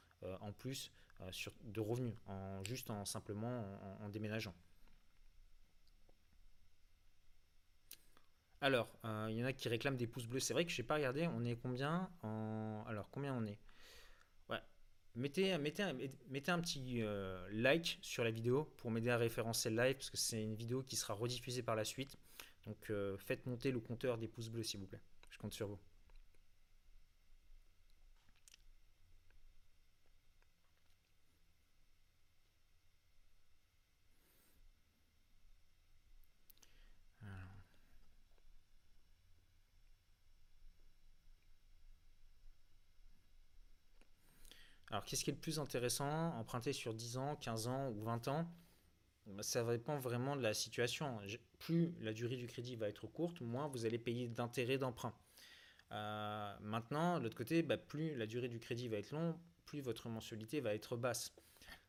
en plus de revenus, en, juste en simplement en déménageant. Alors, euh, il y en a qui réclament des pouces bleus. C'est vrai que je n'ai pas regardé. On est combien en... Alors, combien on est? Ouais. Mettez, un petit euh, like sur la vidéo pour m'aider à référencer le live parce que c'est une vidéo qui sera rediffusée par la suite. Donc, euh, faites monter le compteur des pouces bleus, s'il vous plaît. Je compte sur vous. Qu'est-ce qui est le plus intéressant Emprunter sur 10 ans, 15 ans ou 20 ans? Ça dépend vraiment de la situation. Plus la durée du crédit va être courte, moins vous allez payer d'intérêt d'emprunt. Euh, maintenant, de l'autre côté, bah, plus la durée du crédit va être longue, plus votre mensualité va être basse.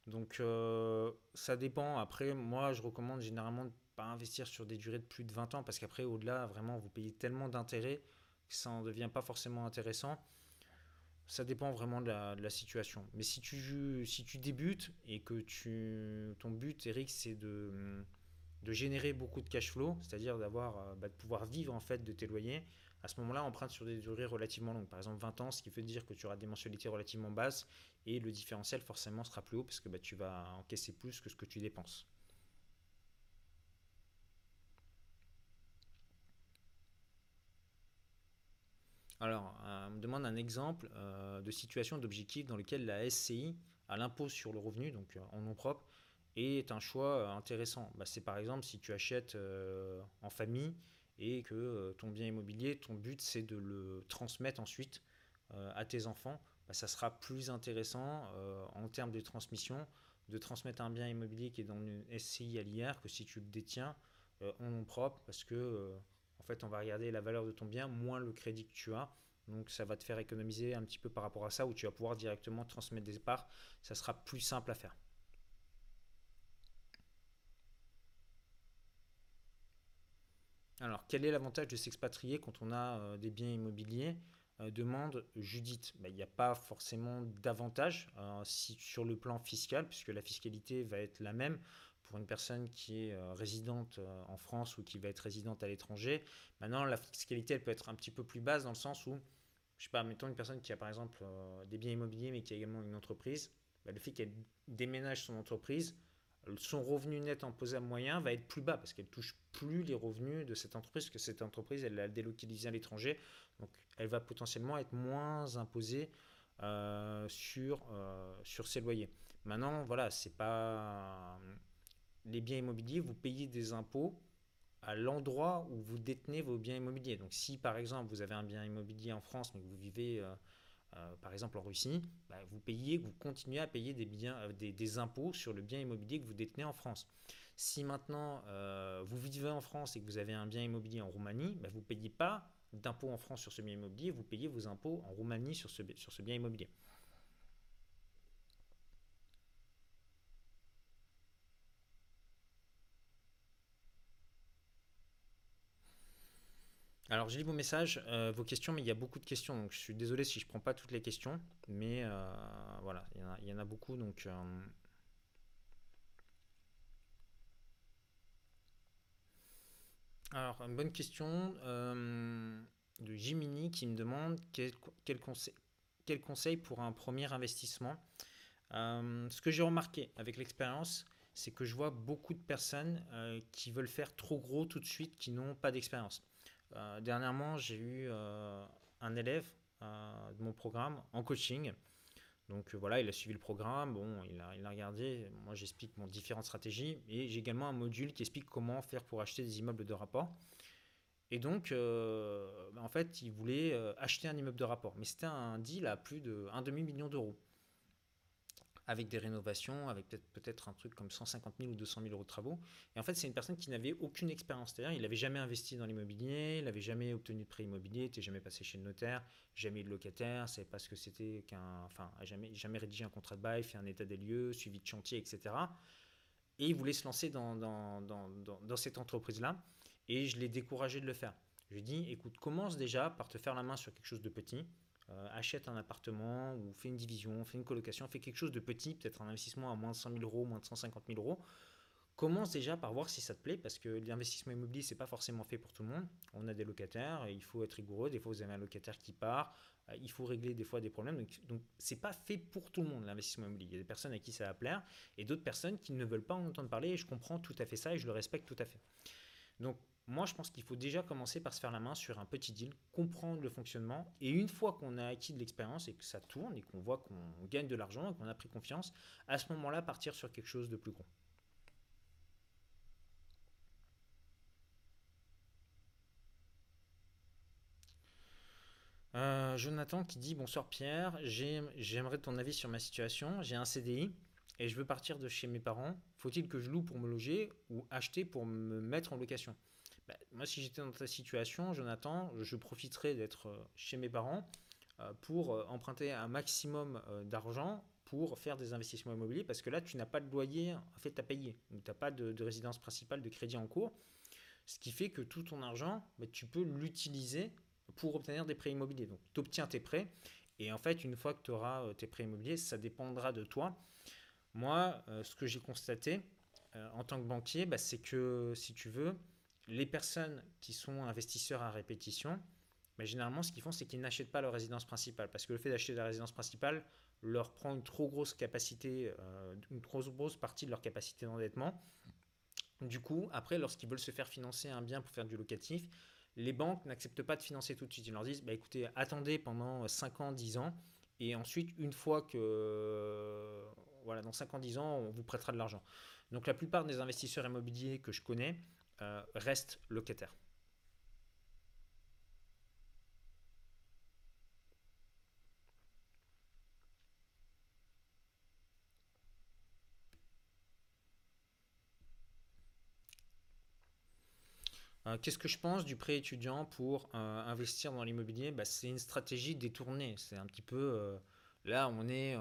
Donc, euh, ça dépend. Après, moi, je recommande généralement de ne pas investir sur des durées de plus de 20 ans parce qu'après, au-delà, vraiment, vous payez tellement d'intérêts que ça ne devient pas forcément intéressant. Ça dépend vraiment de la, situation. Mais si tu, si tu débutes et que ton but, Eric, c'est de, de générer beaucoup de cash flow, c'est-à-dire d'avoir, euh, bah, de pouvoir vivre en fait de tes loyers, à ce moment-là, emprunte sur des durées relativement longues. Par exemple, 20 ans, ce qui veut dire que tu auras des mensualités relativement basses et le différentiel forcément sera plus haut parce que bah, tu vas encaisser plus que ce que tu dépenses. Alors, euh, on me demande un exemple euh, de situation d'objectif dans lequel la SCI, à l'impôt sur le revenu, donc euh, en nom propre, est un choix intéressant. Bah, c'est par exemple si tu achètes en famille et que ton bien immobilier, ton but c'est de le transmettre ensuite à tes enfants, bah, ça sera plus intéressant en termes de transmission de transmettre un bien immobilier qui est dans une SCI à l'IR que si tu le détiens en nom propre parce que en fait, on va regarder la valeur de ton bien moins le crédit que tu as. Donc ça va te faire économiser un petit peu par rapport à ça, où tu vas pouvoir directement transmettre des parts. Ça sera plus simple à faire. Alors, quel est l'avantage de s'expatrier quand on a euh, des biens immobiliers? Euh, Demande Judith. Ben, il n'y a pas forcément d'avantage euh, sur le plan fiscal, puisque la fiscalité va être la même une personne qui est euh, résidente euh, en France ou qui va être résidente à l'étranger. Maintenant, la fiscalité, elle peut être un petit peu plus basse dans le sens où, je sais pas, mettons une personne qui a par exemple euh, des biens immobiliers mais qui a également une entreprise, bah, le fait qu'elle déménage son entreprise, son revenu net imposable moyen va être plus bas parce qu'elle touche plus les revenus de cette entreprise que cette entreprise elle l'a délocalisée à l'étranger donc elle va potentiellement être moins imposée sur, sur ses loyers maintenant voilà c'est pas les biens immobiliers, vous payez des impôts à l'endroit où vous détenez vos biens immobiliers. Donc si par exemple vous avez un bien immobilier en France mais que vous vivez euh, par exemple en Russie, bah, vous vous continuez à payer des, biens, des, impôts sur le bien immobilier que vous détenez en France. Si maintenant vous vivez en France et que vous avez un bien immobilier en Roumanie, bah, vous ne payez pas d'impôts en France sur ce bien immobilier, vous payez vos impôts en Roumanie sur ce bien immobilier. Alors, j'ai lu vos messages, euh, vos questions, mais il y a beaucoup de questions. Donc, je suis désolé si je ne prends pas toutes les questions. Mais euh, voilà, il y, en a, beaucoup. Donc, euh, Alors, une bonne question de Jiminy qui me demande quel, quel conseil pour un premier investissement. ce que j'ai remarqué avec l'expérience, c'est que je vois beaucoup de personnes qui veulent faire trop gros tout de suite, qui n'ont pas d'expérience. Euh, dernièrement, j'ai eu euh, un élève euh, de mon programme en coaching. Donc voilà, il a suivi le programme, bon, il a, regardé, moi j'explique mon différentes stratégies. Et j'ai également un module qui explique comment faire pour acheter des immeubles de rapport. Et donc, en fait, il voulait acheter un immeuble de rapport, mais c'était un deal à plus d'un demi-million d'euros avec des rénovations, avec peut-être un truc comme 150 000 ou 200 000 euros de travaux. Et en fait, c'est une personne qui n'avait aucune expérience. C'est-à-dire, il n'avait jamais investi dans l'immobilier, il n'avait jamais obtenu de prêt immobilier, n'était jamais passé chez le notaire, jamais eu de locataire, savait pas ce que c'était qu'un, enfin, jamais, jamais rédigé un contrat de bail, fait un état des lieux, suivi de chantier, etc. Et il voulait se lancer dans, dans cette entreprise-là. Et je l'ai découragé de le faire. Je lui ai dit, écoute, commence déjà par te faire la main sur quelque chose de petit euh, achète un appartement ou fait une division, fait une colocation, fait quelque chose de petit, peut-être un investissement à moins de 100 000 euros, moins de 150 000 euros. Commence déjà par voir si ça te plaît parce que l'investissement immobilier, c'est pas forcément fait pour tout le monde. On a des locataires, il faut être rigoureux. Des fois, vous avez un locataire qui part, euh, il faut régler des fois des problèmes. Donc, donc c'est pas fait pour tout le monde l'investissement immobilier. Il y a des personnes à qui ça va plaire et d'autres personnes qui ne veulent pas en entendre parler. Et je comprends tout à fait ça et je le respecte tout à fait. Donc, moi, je pense qu'il faut déjà commencer par se faire la main sur un petit deal, comprendre le fonctionnement, et une fois qu'on a acquis de l'expérience et que ça tourne et qu'on voit qu'on gagne de l'argent et qu'on a pris confiance, à ce moment-là, partir sur quelque chose de plus gros. Euh, Jonathan qui dit Bonsoir Pierre, j'aimerais ton avis sur ma situation. J'ai un CDI et je veux partir de chez mes parents. Faut-il que je loue pour me loger ou acheter pour me mettre en location? Bah, moi, si j'étais dans ta situation, Jonathan, je profiterais d'être euh, chez mes parents euh, pour euh, emprunter un maximum d'argent pour faire des investissements immobiliers parce que là, tu n'as pas de loyer en fait à payer. Tu n'as pas de, résidence principale, de crédit en cours. Ce qui fait que tout ton argent, bah, tu peux l'utiliser pour obtenir des prêts immobiliers. Donc, tu obtiens tes prêts. Et en fait, une fois que tu auras tes prêts immobiliers, ça dépendra de toi. Moi, ce que j'ai constaté en tant que banquier, bah, c'est que si tu veux, les personnes qui sont investisseurs à répétition, mais généralement, ce qu'ils font, c'est qu'ils n'achètent pas leur résidence principale. Parce que le fait d'acheter la résidence principale leur prend une trop grosse capacité, euh, une trop grosse partie de leur capacité d'endettement. Du coup, après, lorsqu'ils veulent se faire financer un bien pour faire du locatif, les banques n'acceptent pas de financer tout de suite. Ils leur disent, bah, écoutez, attendez pendant 5 ans, 10 ans, et ensuite, une fois que, voilà, dans 5 ans, 10 ans, on vous prêtera de l'argent. Donc la plupart des investisseurs immobiliers que je connais, euh, reste locataire. Euh, qu'est-ce que je pense du prêt étudiant pour euh, investir dans l'immobilier? Bah, C'est une stratégie détournée. C'est un petit peu. là, on est,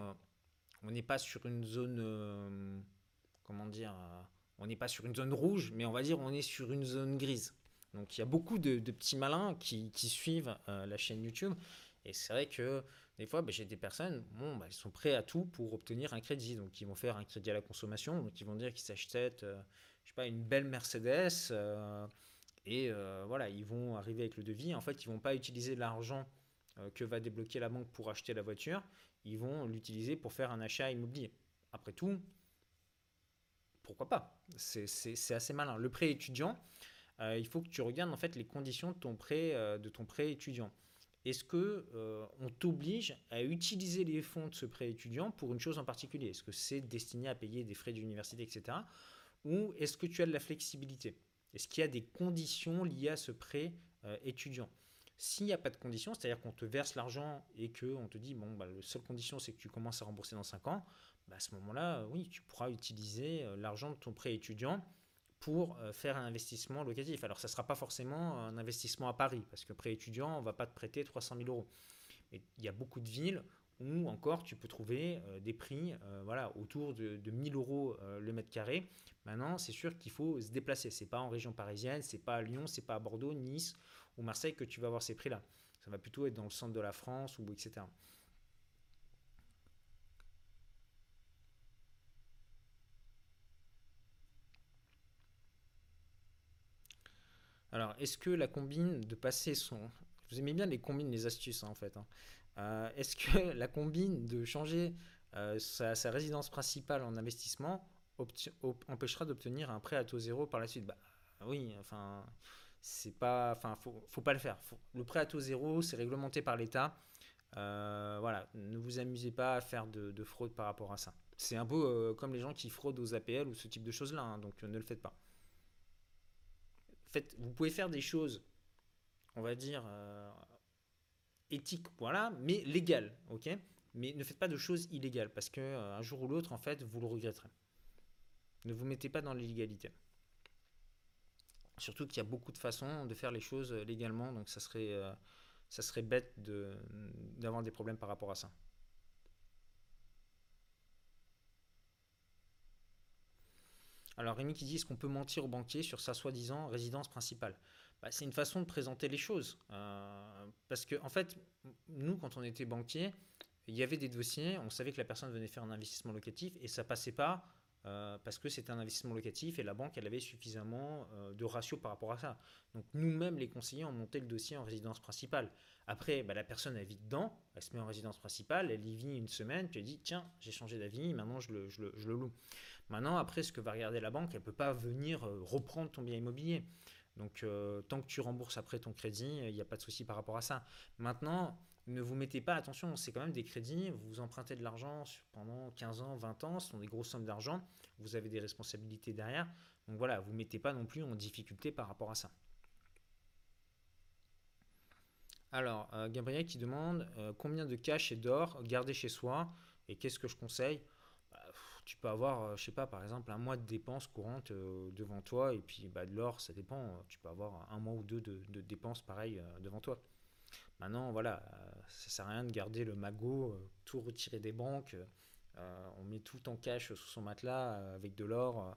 on n'est pas sur une zone. comment dire on n'est pas sur une zone rouge, mais on va dire on est sur une zone grise. Donc il y a beaucoup de, petits malins qui, suivent euh, la chaîne YouTube. Et c'est vrai que des fois, bah, j'ai des personnes, bon, bah, sont prêts à tout pour obtenir un crédit. Donc ils vont faire un crédit à la consommation. Donc ils vont dire qu'ils s'achètent, euh, je sais pas, une belle Mercedes. Euh, et voilà, ils vont arriver avec le devis. En fait, ils vont pas utiliser l'argent que va débloquer la banque pour acheter la voiture. Ils vont l'utiliser pour faire un achat immobilier. Après tout, pourquoi pas C'est assez malin. Le prêt étudiant, euh, il faut que tu regardes en fait les conditions de ton prêt, euh, de ton prêt étudiant. Est-ce que euh, on t'oblige à utiliser les fonds de ce prêt étudiant pour une chose en particulier? Est-ce que c'est destiné à payer des frais d'université, etc. Ou est-ce que tu as de la flexibilité? Est-ce qu'il y a des conditions liées à ce prêt étudiant? S'il n'y a pas de condition, c'est-à-dire qu'on te verse l'argent et qu'on te dit, bon, bah, la seule condition, c'est que tu commences à rembourser dans 5 ans, bah, à ce moment-là, oui, tu pourras utiliser euh, l'argent de ton prêt étudiant pour euh, faire un investissement locatif. Alors, ça ne sera pas forcément un investissement à Paris, parce que prêt étudiant, on ne va pas te prêter 300 000 euros. Mais il y a beaucoup de villes où encore tu peux trouver euh, des prix voilà, autour de, de 1000 euros le mètre carré. Maintenant, c'est sûr qu'il faut se déplacer. C'est pas en région parisienne, c'est pas à Lyon, c'est pas à Bordeaux, Nice ou Marseille que tu vas avoir ces prix-là. Ça va plutôt être dans le centre de la France ou etc. Alors, est-ce que la combine de passer son... Vous aimez bien les combines, les astuces hein, en fait. Hein. Euh, est-ce que la combine de changer euh, sa, résidence principale en investissement empêchera d'obtenir un prêt à taux zéro par la suite? Bah oui, enfin, c'est pas, enfin, faut, pas le faire. le prêt à taux zéro, c'est réglementé par l'État. Euh, voilà, ne vous amusez pas à faire de, fraude par rapport à ça. C'est un peu comme les gens qui fraudent aux APL ou ce type de choses-là, hein, donc ne le faites pas vous pouvez faire des choses, on va dire, euh, éthiques, voilà, mais légales, ok? Mais ne faites pas de choses illégales, parce que euh, un jour ou l'autre, en fait, vous le regretterez. Ne vous mettez pas dans l'illégalité. Surtout qu'il y a beaucoup de façons de faire les choses légalement, donc ça serait, euh, ça serait bête d'avoir des problèmes par rapport à ça. Alors Rémi qui dit est-ce qu'on peut mentir au banquier sur sa soi-disant résidence principale? Bah, C'est une façon de présenter les choses. Euh, parce que en fait, nous, quand on était banquier, il y avait des dossiers, on savait que la personne venait faire un investissement locatif et ça passait pas euh, parce que c'était un investissement locatif et la banque elle avait suffisamment euh, de ratio par rapport à ça. Donc nous-mêmes les conseillers on montait le dossier en résidence principale. Après bah, la personne elle vit dedans, elle se met en résidence principale, elle y vit une semaine, tu dis tiens j'ai changé d'avis, maintenant je le loue. Maintenant, après, ce que va regarder la banque, elle ne peut pas venir euh, reprendre ton bien immobilier. Donc, euh, tant que tu rembourses après ton crédit, il n'y a pas de souci par rapport à ça. Maintenant, ne vous mettez pas, attention, c'est quand même des crédits, vous empruntez de l'argent pendant 15 ans, 20 ans, ce sont des grosses sommes d'argent, vous avez des responsabilités derrière. Donc voilà, vous ne mettez pas non plus en difficulté par rapport à ça. Alors, euh, Gabriel qui demande combien de cash et d'or garder chez soi et qu'est-ce que je conseille? Tu peux avoir, euh, je sais pas, par exemple, un mois de dépenses courantes euh, devant toi, et puis bah, de l'or, ça dépend, euh, tu peux avoir un mois ou deux de, dépenses pareilles devant toi. Maintenant, voilà, ça sert à rien de garder le magot, tout retirer des banques, on met tout en cash sous son matelas avec de l'or.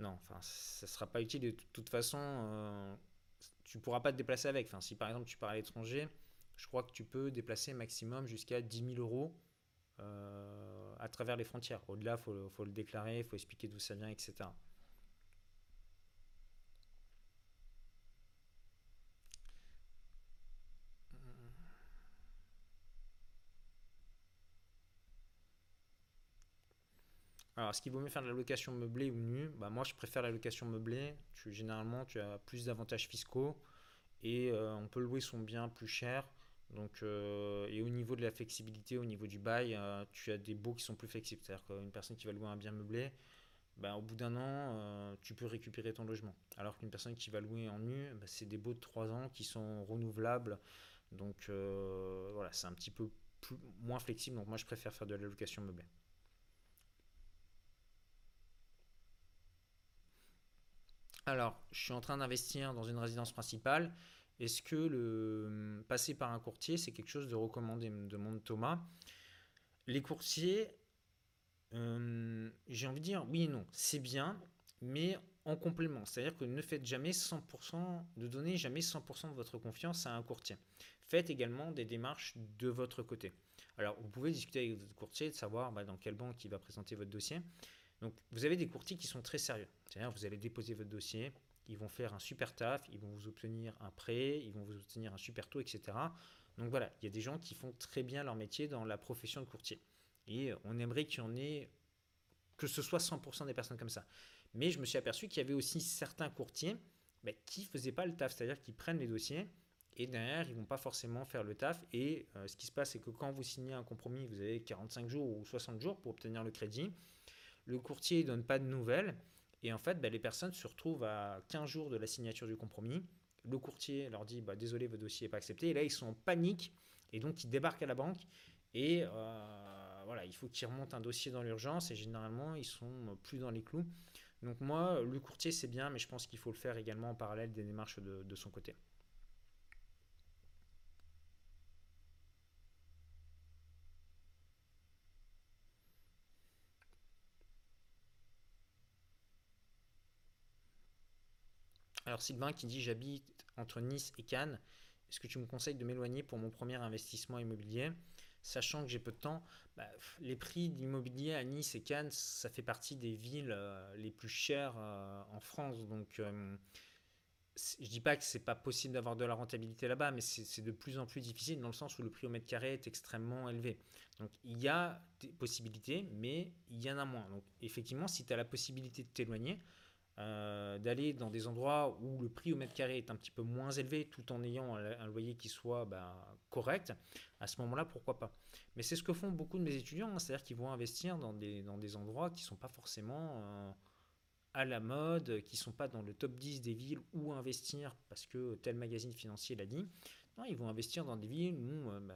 non, enfin, ça sera pas utile de toute façon. tu pourras pas te déplacer avec. Enfin, si par exemple tu pars à l'étranger, je crois que tu peux déplacer maximum jusqu'à 10 000 euros à travers les frontières. Au-delà, il faut, faut, le déclarer, il faut expliquer d'où ça vient, etc. Alors, est-ce qu'il vaut mieux faire de la location meublée ou nue? Bah, Moi, je préfère la location meublée. Tu, généralement, tu as plus d'avantages fiscaux et euh, on peut louer son bien plus cher donc, euh, et au niveau de la flexibilité, au niveau du bail, euh, tu as des baux qui sont plus flexibles. C'est-à-dire qu'une personne qui va louer un bien meublé, ben, au bout d'un an, euh, tu peux récupérer ton logement. Alors qu'une personne qui va louer en nu, ben, c'est des baux de 3 ans qui sont renouvelables. Donc voilà, c'est un petit peu moins flexible. Donc moi, je préfère faire de la location meublée. Alors, je suis en train d'investir dans une résidence principale est-ce que le hum, passer par un courtier, c'est quelque chose de recommandé demande Thomas. Les courtiers, hum, j'ai envie de dire oui et non. C'est bien, mais en complément. C'est-à-dire que ne faites jamais 100%, de donner jamais 100% de votre confiance à un courtier. Faites également des démarches de votre côté. Alors, vous pouvez discuter avec votre courtier de savoir bah, dans quelle banque il va présenter votre dossier. Donc, vous avez des courtiers qui sont très sérieux. C'est-à-dire, vous allez déposer votre dossier, ils vont faire un super taf, ils vont vous obtenir un prêt, ils vont vous obtenir un super taux, etc. Donc voilà, il y a des gens qui font très bien leur métier dans la profession de courtier. Et on aimerait qu'il y en ait, que ce soit 100% des personnes comme ça. Mais je me suis aperçu qu'il y avait aussi certains courtiers bah, qui ne faisaient pas le taf, c'est-à-dire qu'ils prennent les dossiers et derrière, ils ne vont pas forcément faire le taf. Et euh, ce qui se passe, c'est que quand vous signez un compromis, vous avez 45 jours ou 60 jours pour obtenir le crédit. Le courtier ne donne pas de nouvelles. Et en fait, bah, les personnes se retrouvent à 15 jours de la signature du compromis le courtier leur dit bah, désolé, votre dossier n'est pas accepté. Et là, ils sont en panique et donc ils débarquent à la banque et euh, voilà, il faut qu'ils remontent un dossier dans l'urgence et généralement ils sont plus dans les clous. Donc moi, le courtier c'est bien, mais je pense qu'il faut le faire également en parallèle des démarches de son côté. Sylvain qui dit j'habite entre Nice et Cannes. Est-ce que tu me conseilles de m'éloigner pour mon premier investissement immobilier? Sachant que j'ai peu de temps, bah, les prix d'immobilier à Nice et Cannes, ça fait partie des villes euh, les plus chères euh, en France. Donc euh, je dis pas que c'est pas possible d'avoir de la rentabilité là-bas, mais c'est de plus en plus difficile dans le sens où le prix au mètre carré est extrêmement élevé. Donc il y a des possibilités, mais il y en a moins. Donc effectivement, si tu as la possibilité de t'éloigner, euh, d'aller dans des endroits où le prix au mètre carré est un petit peu moins élevé tout en ayant un, loyer qui soit ben, correct, à ce moment-là, pourquoi pas. Mais c'est ce que font beaucoup de mes étudiants, hein. c'est-à-dire qu'ils vont investir dans des, dans des endroits qui ne sont pas forcément euh, à la mode, qui sont pas dans le top 10 des villes où investir parce que tel magazine financier l'a dit. Non, ils vont investir dans des villes où euh, bah,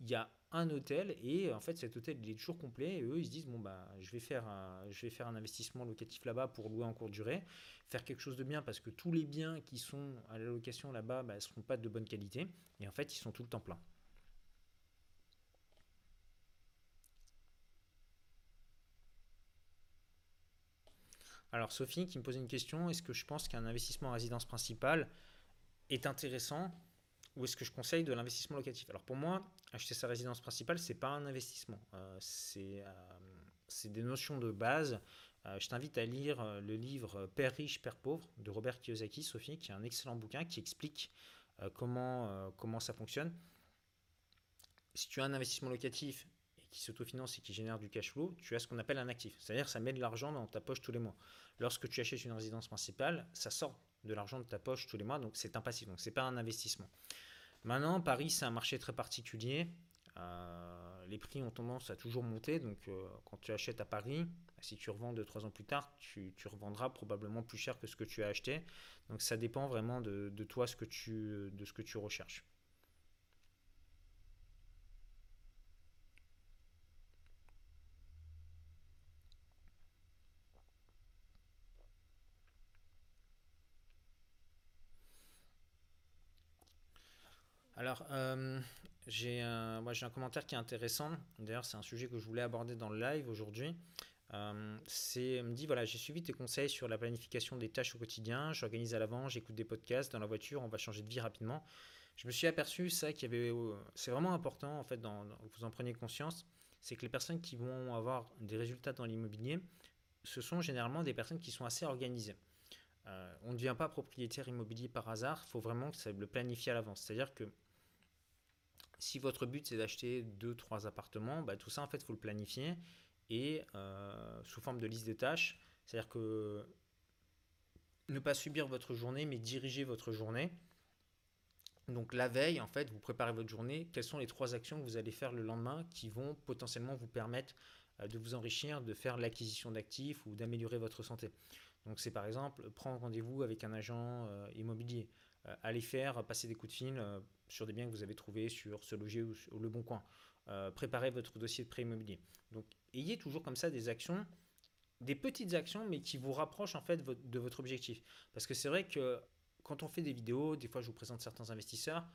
il y a un hôtel et en fait cet hôtel il est toujours complet et eux ils se disent bon bah je vais faire un, je vais faire un investissement locatif là-bas pour louer en courte durée faire quelque chose de bien parce que tous les biens qui sont à la location là-bas ne bah, seront pas de bonne qualité et en fait ils sont tout le temps pleins. Alors Sophie qui me posait une question est-ce que je pense qu'un investissement en résidence principale est intéressant ou est-ce que je conseille de l'investissement locatif? Alors pour moi, acheter sa résidence principale, c'est pas un investissement. Euh, euh, c'est des notions de base. Euh, je t'invite à lire le livre Père riche, Père pauvre de Robert Kiyosaki, Sophie, qui est un excellent bouquin qui explique comment, comment ça fonctionne. Si tu as un investissement locatif et qui s'autofinance et qui génère du cash flow, tu as ce qu'on appelle un actif. C'est-à-dire ça met de l'argent dans ta poche tous les mois. Lorsque tu achètes une résidence principale, ça sort de l'argent de ta poche tous les mois, donc c'est un passif, donc c'est pas un investissement. Maintenant, Paris, c'est un marché très particulier. Euh, les prix ont tendance à toujours monter. Donc, euh, quand tu achètes à Paris, si tu revends 2-3 ans plus tard, tu, revendras probablement plus cher que ce que tu as acheté. Donc, ça dépend vraiment de, toi, de ce que tu recherches. Alors, euh, j'ai un, un commentaire qui est intéressant. D'ailleurs, c'est un sujet que je voulais aborder dans le live aujourd'hui. Euh, c'est me dit voilà, j'ai suivi tes conseils sur la planification des tâches au quotidien. J'organise à l'avant, j'écoute des podcasts dans la voiture. On va changer de vie rapidement. Je me suis aperçu ça qu'il avait. Euh, c'est vraiment important en fait. Dans, vous en preniez conscience. C'est que les personnes qui vont avoir des résultats dans l'immobilier, ce sont généralement des personnes qui sont assez organisées. on ne devient pas propriétaire immobilier par hasard. Il faut vraiment que ça le planifier à l'avance. C'est-à-dire que si votre but c'est d'acheter 2-3 appartements, bah, tout ça en fait il faut le planifier et euh, sous forme de liste de tâches. C'est-à-dire que ne pas subir votre journée mais diriger votre journée. Donc la veille, en fait, vous préparez votre journée. Quelles sont les trois actions que vous allez faire le lendemain qui vont potentiellement vous permettre euh, de vous enrichir, de faire l'acquisition d'actifs ou d'améliorer votre santé? Donc c'est par exemple prendre rendez-vous avec un agent euh, immobilier, aller faire passer des coups de fil sur des biens que vous avez trouvés sur ce loger ou, le bon coin. Euh, préparez votre dossier de prêt immobilier. Donc, ayez toujours comme ça des actions, des petites actions, mais qui vous rapprochent en fait de votre objectif. Parce que c'est vrai que quand on fait des vidéos, des fois je vous présente certains investisseurs,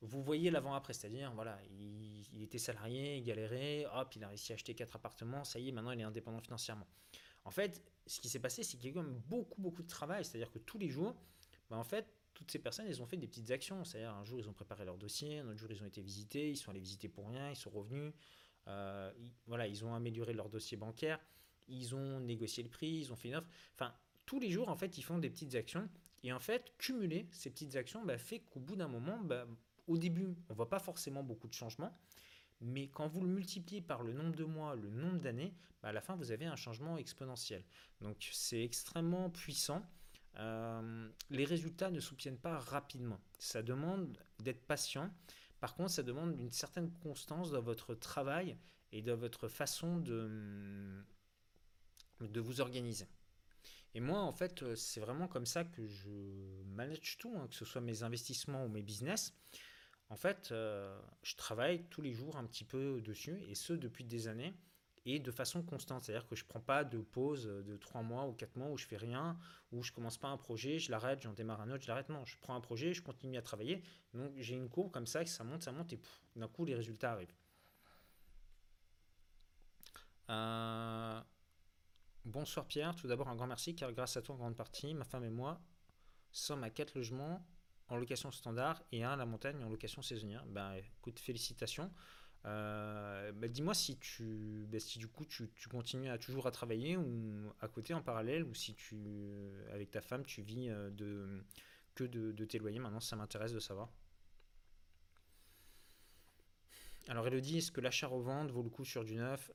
vous voyez l'avant-après, c'est-à-dire, voilà, il, était salarié, il galérait, hop, il a réussi à acheter quatre appartements, ça y est, maintenant il est indépendant financièrement. En fait, ce qui s'est passé, c'est qu'il y a eu quand même beaucoup, beaucoup de travail, c'est-à-dire que tous les jours, ben, en fait, toutes ces personnes, elles ont fait des petites actions. C'est-à-dire, un jour, ils ont préparé leur dossier, un autre jour, ils ont été visités, ils sont allés visiter pour rien, ils sont revenus. Euh, voilà, ils ont amélioré leur dossier bancaire, ils ont négocié le prix, ils ont fait une offre. Enfin, tous les jours, en fait, ils font des petites actions. Et en fait, cumuler ces petites actions bah, fait qu'au bout d'un moment, bah, au début, on ne voit pas forcément beaucoup de changements. Mais quand vous le multipliez par le nombre de mois, le nombre d'années, bah, à la fin, vous avez un changement exponentiel. Donc, c'est extrêmement puissant. Euh, les résultats ne s'obtiennent pas rapidement. Ça demande d'être patient. Par contre, ça demande une certaine constance dans votre travail et dans votre façon de, de vous organiser. Et moi, en fait, euh, c'est vraiment comme ça que je manage tout, hein, que ce soit mes investissements ou mes business. En fait, euh, je travaille tous les jours un petit peu dessus, et ce depuis des années, et de façon constante. C'est-à-dire que je ne prends pas de pause de 3 mois ou 4 mois où je fais rien, où je commence pas un projet, je l'arrête, j'en démarre un autre, je l'arrête. Non, je prends un projet, je continue à travailler. Donc j'ai une courbe comme ça, que ça monte, ça monte, et d'un coup, les résultats arrivent. Euh, bonsoir Pierre, tout d'abord un grand merci car grâce à toi en grande partie, ma femme et moi sommes à 4 logements en location standard et un à la montagne en location saisonnière. Ben écoute, félicitations. Euh, ben, dis-moi si tu, ben, si du coup tu, continues à toujours à travailler ou à côté en parallèle ou si tu, avec ta femme, tu vis euh, de, que de, tes loyers. Maintenant, ça m'intéresse de savoir. Alors Elodie, est-ce que l'achat-revente vaut le coup sur du neuf?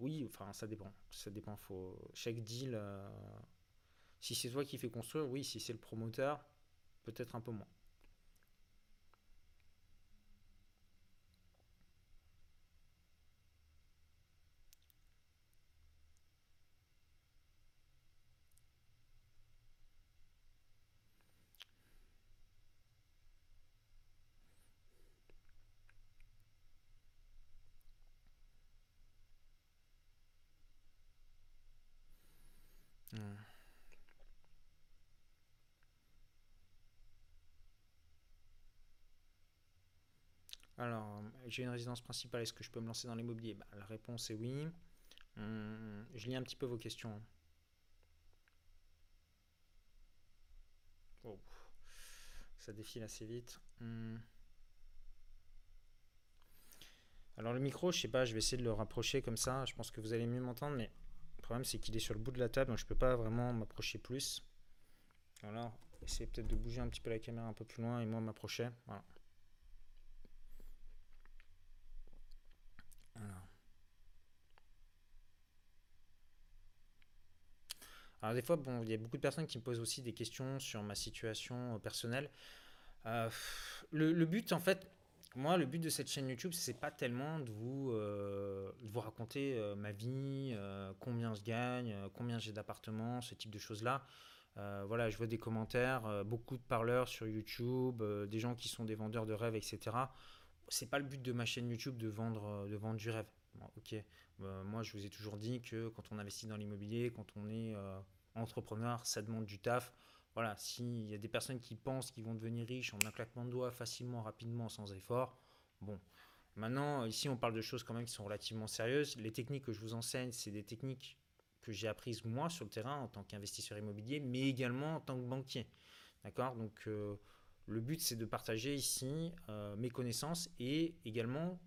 Oui, enfin ça dépend. Ça dépend. Faut chaque deal. Euh, si c'est toi qui fais construire, oui. Si c'est le promoteur, peut-être un peu moins. Hmm. Alors, j'ai une résidence principale, est-ce que je peux me lancer dans l'immobilier? Bah, La réponse est oui. Hmm, je lis un petit peu vos questions. Oh. Ça défile assez vite. Hmm. Alors le micro, je sais pas, je vais essayer de le rapprocher comme ça. Je pense que vous allez mieux m'entendre, mais le problème c'est qu'il est sur le bout de la table, donc je peux pas vraiment m'approcher plus. Alors, essayez peut-être de bouger un petit peu la caméra un peu plus loin et moi m'approcher. Voilà. Alors des fois, bon, il y a beaucoup de personnes qui me posent aussi des questions sur ma situation euh, personnelle. Euh, le, but, en fait, moi, le but de cette chaîne YouTube, c'est pas tellement de vous, euh, vous raconter ma vie, combien je gagne, combien j'ai d'appartements, ce type de choses-là. voilà, je vois des commentaires, beaucoup de parleurs sur YouTube, des gens qui sont des vendeurs de rêves, etc. C'est pas le but de ma chaîne YouTube de vendre, de vendre du rêve. Ok, moi je vous ai toujours dit que quand on investit dans l'immobilier, quand on est entrepreneur, ça demande du taf. Voilà, s'il y a des personnes qui pensent qu'ils vont devenir riches en un claquement de doigts facilement, rapidement, sans effort, bon. Maintenant, ici, on parle de choses quand même qui sont relativement sérieuses. Les techniques que je vous enseigne, c'est des techniques que j'ai apprises moi sur le terrain en tant qu'investisseur immobilier, mais également en tant que banquier. D'accord? Donc, euh, le but, c'est de partager ici euh, mes connaissances et également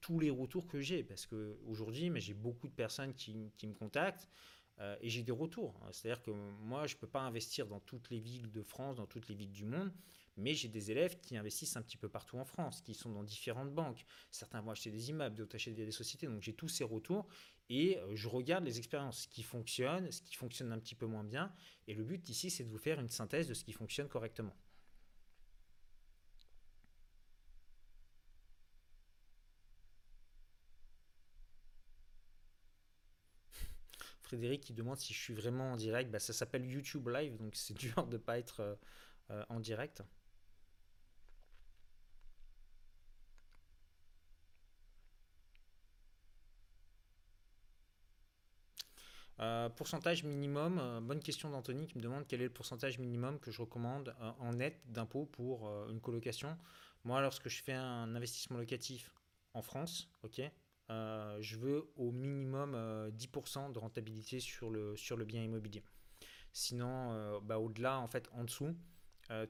tous les retours que j'ai. Parce qu'aujourd'hui, j'ai beaucoup de personnes qui, me contactent euh, et j'ai des retours. C'est-à-dire que moi, je ne peux pas investir dans toutes les villes de France, dans toutes les villes du monde, mais j'ai des élèves qui investissent un petit peu partout en France, qui sont dans différentes banques. Certains vont acheter des immeubles, d'autres achètent des sociétés. Donc j'ai tous ces retours et euh, je regarde les expériences, ce qui fonctionne, ce qui fonctionne un petit peu moins bien. Et le but ici, c'est de vous faire une synthèse de ce qui fonctionne correctement. Frédéric qui demande si je suis vraiment en direct. Bah, ça s'appelle YouTube Live, donc c'est dur de ne pas être euh, euh, en direct. Euh, pourcentage minimum, bonne question d'Anthony qui me demande quel est le pourcentage minimum que je recommande en net d'impôt pour une colocation. Moi, lorsque je fais un investissement locatif en France, ok, euh, je veux au minimum 10% euh, de rentabilité sur le, sur le bien immobilier. Sinon, euh, bah, au-delà, en fait, en dessous,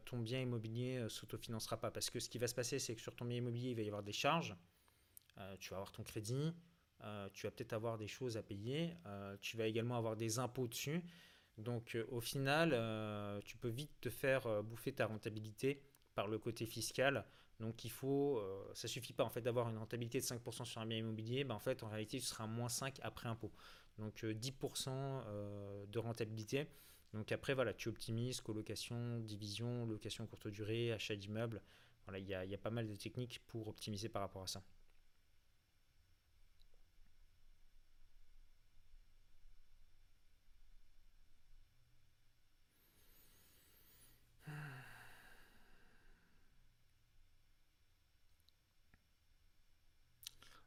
ton bien immobilier s'autofinancera pas. Parce que ce qui va se passer, c'est que sur ton bien immobilier, il va y avoir des charges. tu vas avoir ton crédit, tu vas peut-être avoir des choses à payer, tu vas également avoir des impôts dessus. Donc au final, tu peux vite te faire bouffer ta rentabilité par le côté fiscal donc il faut, euh, ça suffit pas en fait d'avoir une rentabilité de 5% sur un bien immobilier, ben, en fait en réalité tu seras à moins 5 après impôt. Donc 10% euh, euh, de rentabilité. Donc après voilà, tu optimises colocation, division, location courte durée, achat d'immeubles. Voilà, il y a pas mal de techniques pour optimiser par rapport à ça.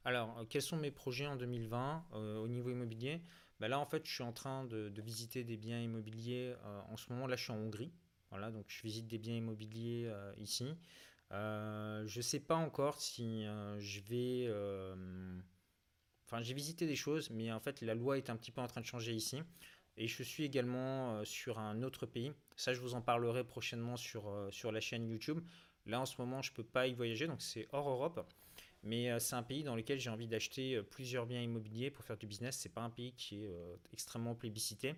Alors, euh, quels sont mes projets en 2020 euh, au niveau immobilier? Bah là, en fait, je suis en train de, visiter des biens immobiliers. euh, en ce moment, là, je suis en Hongrie. Voilà, donc je visite des biens immobiliers ici. Je ne sais pas encore si je vais... Enfin, j'ai visité des choses, mais en fait, la loi est un petit peu en train de changer ici. Et je suis également sur un autre pays. Ça, je vous en parlerai prochainement sur la chaîne YouTube. Là, en ce moment, je ne peux pas y voyager, donc c'est hors Europe. Mais euh, c'est un pays dans lequel j'ai envie d'acheter euh, plusieurs biens immobiliers pour faire du business. C'est pas un pays qui est euh, extrêmement plébiscité.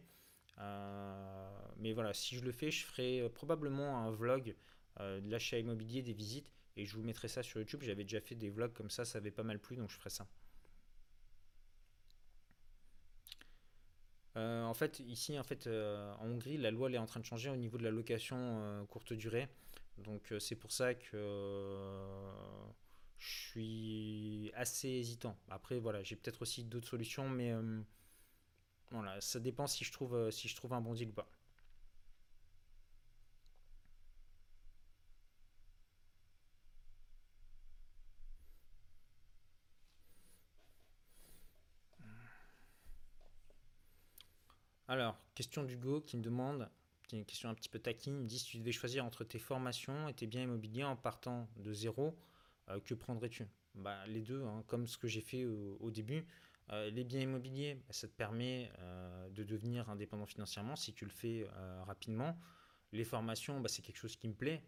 Mais voilà, si je le fais, je ferai probablement un vlog de l'achat immobilier, des visites, et je vous mettrai ça sur YouTube. J'avais déjà fait des vlogs comme ça, ça avait pas mal plu, donc je ferai ça. En fait, ici, en fait, en Hongrie, la loi est en train de changer au niveau de la location courte durée. Donc c'est pour ça que je suis assez hésitant. Après, voilà, j'ai peut-être aussi d'autres solutions, mais euh, voilà, ça dépend si je trouve, euh, si je trouve un bon deal ou pas. Alors, question d'Hugo qui me demande, qui est une question un petit peu taquine, il me dit si tu devais choisir entre tes formations et tes biens immobiliers en partant de zéro, euh, que prendrais-tu? Bah, les deux, hein, comme ce que j'ai fait au, début. Euh, les biens immobiliers, bah, ça te permet euh, de devenir indépendant financièrement si tu le fais rapidement. Les formations, bah, c'est quelque chose qui me plaît.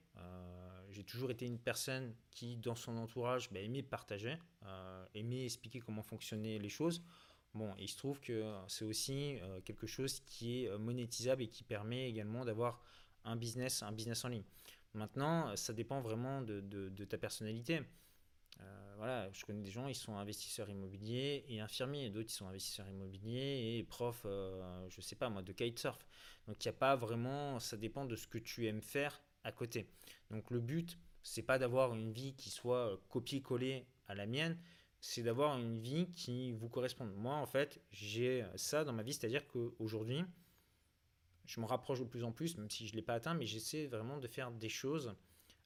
J'ai toujours été une personne qui, dans son entourage, bah, aimait partager, aimait expliquer comment fonctionnaient les choses. Bon, il se trouve que c'est aussi quelque chose qui est monétisable et qui permet également d'avoir un business, un business en ligne. Maintenant, ça dépend vraiment de, ta personnalité. Euh, voilà, je connais des gens, ils sont investisseurs immobiliers et infirmiers, d'autres ils sont investisseurs immobiliers et profs, euh, je sais pas moi, de kitesurf. Donc il n'y a pas vraiment, ça dépend de ce que tu aimes faire à côté. Donc le but, c'est pas d'avoir une vie qui soit euh, copier-coller à la mienne, c'est d'avoir une vie qui vous corresponde. Moi, en fait, j'ai ça dans ma vie, c'est-à-dire qu'aujourd'hui, je me rapproche de plus en plus, même si je ne l'ai pas atteint, mais j'essaie vraiment de faire des choses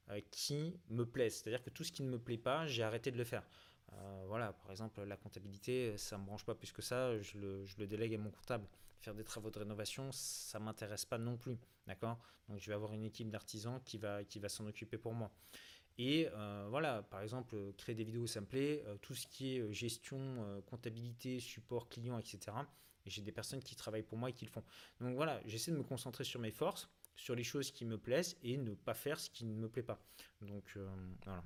euh, qui me plaisent. C'est-à-dire que tout ce qui ne me plaît pas, j'ai arrêté de le faire. Euh, voilà, par exemple, la comptabilité, ça ne me branche pas plus que ça, je le, délègue à mon comptable. Faire des travaux de rénovation, ça ne m'intéresse pas non plus. D'accord? Donc je vais avoir une équipe d'artisans qui va, qui va s'en occuper pour moi. Et euh, voilà, par exemple, créer des vidéos, ça me plaît. Tout ce qui est gestion, comptabilité, support client, etc. Et j'ai des personnes qui travaillent pour moi et qui le font. Donc voilà, j'essaie de me concentrer sur mes forces, sur les choses qui me plaisent et ne pas faire ce qui ne me plaît pas. Donc euh, voilà.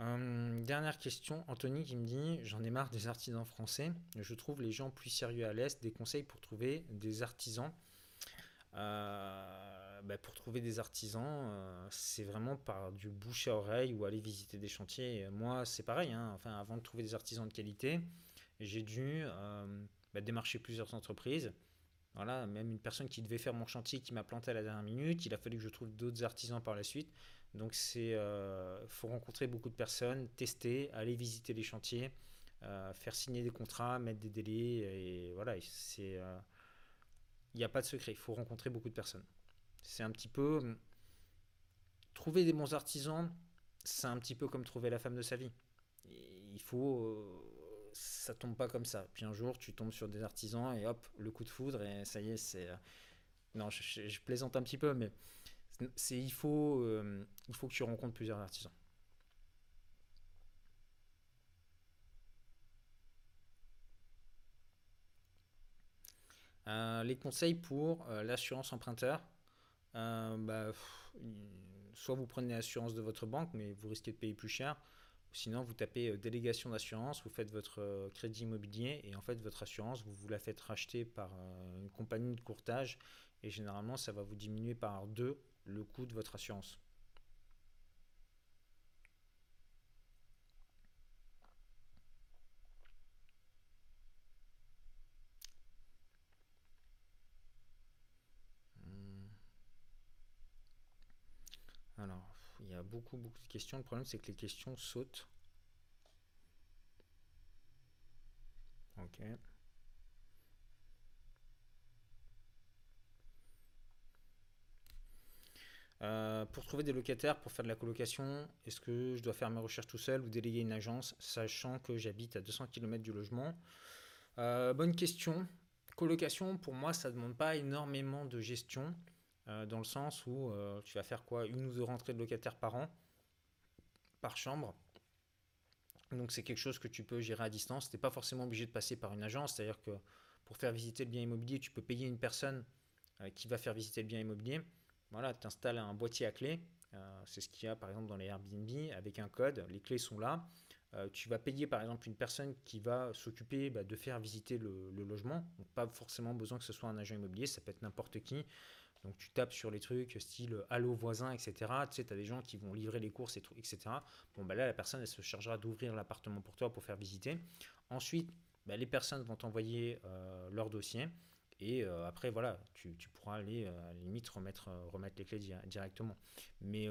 Euh, dernière question, Anthony qui me dit, j'en ai marre des artisans français. Je trouve les gens plus sérieux à l'Est. Des conseils pour trouver des artisans euh, bah, pour trouver des artisans, euh, c'est vraiment par du bouche à oreille ou aller visiter des chantiers. Moi, c'est pareil. hein. Enfin, avant de trouver des artisans de qualité, j'ai dû euh, bah, démarcher plusieurs entreprises. Voilà, même une personne qui devait faire mon chantier qui m'a planté à la dernière minute. Il a fallu que je trouve d'autres artisans par la suite. Donc, c'est, euh, faut rencontrer beaucoup de personnes, tester, aller visiter les chantiers, euh, faire signer des contrats, mettre des délais. Et voilà, c'est, il n'y a pas de secret. Il faut rencontrer beaucoup de personnes. C'est un petit peu hum, trouver des bons artisans. C'est un petit peu comme trouver la femme de sa vie. Il faut, euh, ça tombe pas comme ça. Puis un jour, tu tombes sur des artisans et hop, le coup de foudre et ça y est, c'est. euh, Non, je, plaisante un petit peu, mais c'est il faut, euh, il faut que tu rencontres plusieurs artisans. Les conseils pour l'assurance emprunteur, euh, bah, soit vous prenez l'assurance de votre banque, mais vous risquez de payer plus cher, sinon vous tapez euh, délégation d'assurance, vous faites votre euh, crédit immobilier et en fait votre assurance, vous vous la faites racheter par une compagnie de courtage et généralement ça va vous diminuer par deux le coût de votre assurance. Hmm. Alors, il y a beaucoup, beaucoup de questions. Le problème, c'est que les questions sautent. Ok. Euh, pour trouver des locataires, pour faire de la colocation, est-ce que je dois faire mes recherches tout seul ou déléguer une agence, sachant que j'habite à 200 km du logement? Euh, Bonne question. Colocation, pour moi, ça ne demande pas énormément de gestion, euh, dans le sens où tu vas faire quoi? Une ou deux rentrées de locataires par an, par chambre. Donc c'est quelque chose que tu peux gérer à distance. Tu n'es pas forcément obligé de passer par une agence, c'est-à-dire que pour faire visiter le bien immobilier, tu peux payer une personne qui va faire visiter le bien immobilier. Voilà, tu installes un boîtier à. Euh, c'est ce qu'il y a par exemple dans les Airbnb avec un code. Les clés sont là. Euh, tu vas payer par exemple une personne qui va s'occuper bah, de faire visiter le, logement. Donc, pas forcément besoin que ce soit un agent immobilier, ça peut être n'importe qui. Donc tu tapes sur les trucs style Allo voisin, etc. Tu sais, tu as des gens qui vont livrer les courses, et etc. Bon, bah là, la personne, elle se chargera d'ouvrir l'appartement pour toi pour faire visiter. Ensuite, bah, les personnes vont t'envoyer euh, leur dossier. Et euh, après, voilà, tu, pourras aller euh, à la limite remettre, euh, remettre les clés directement. Mais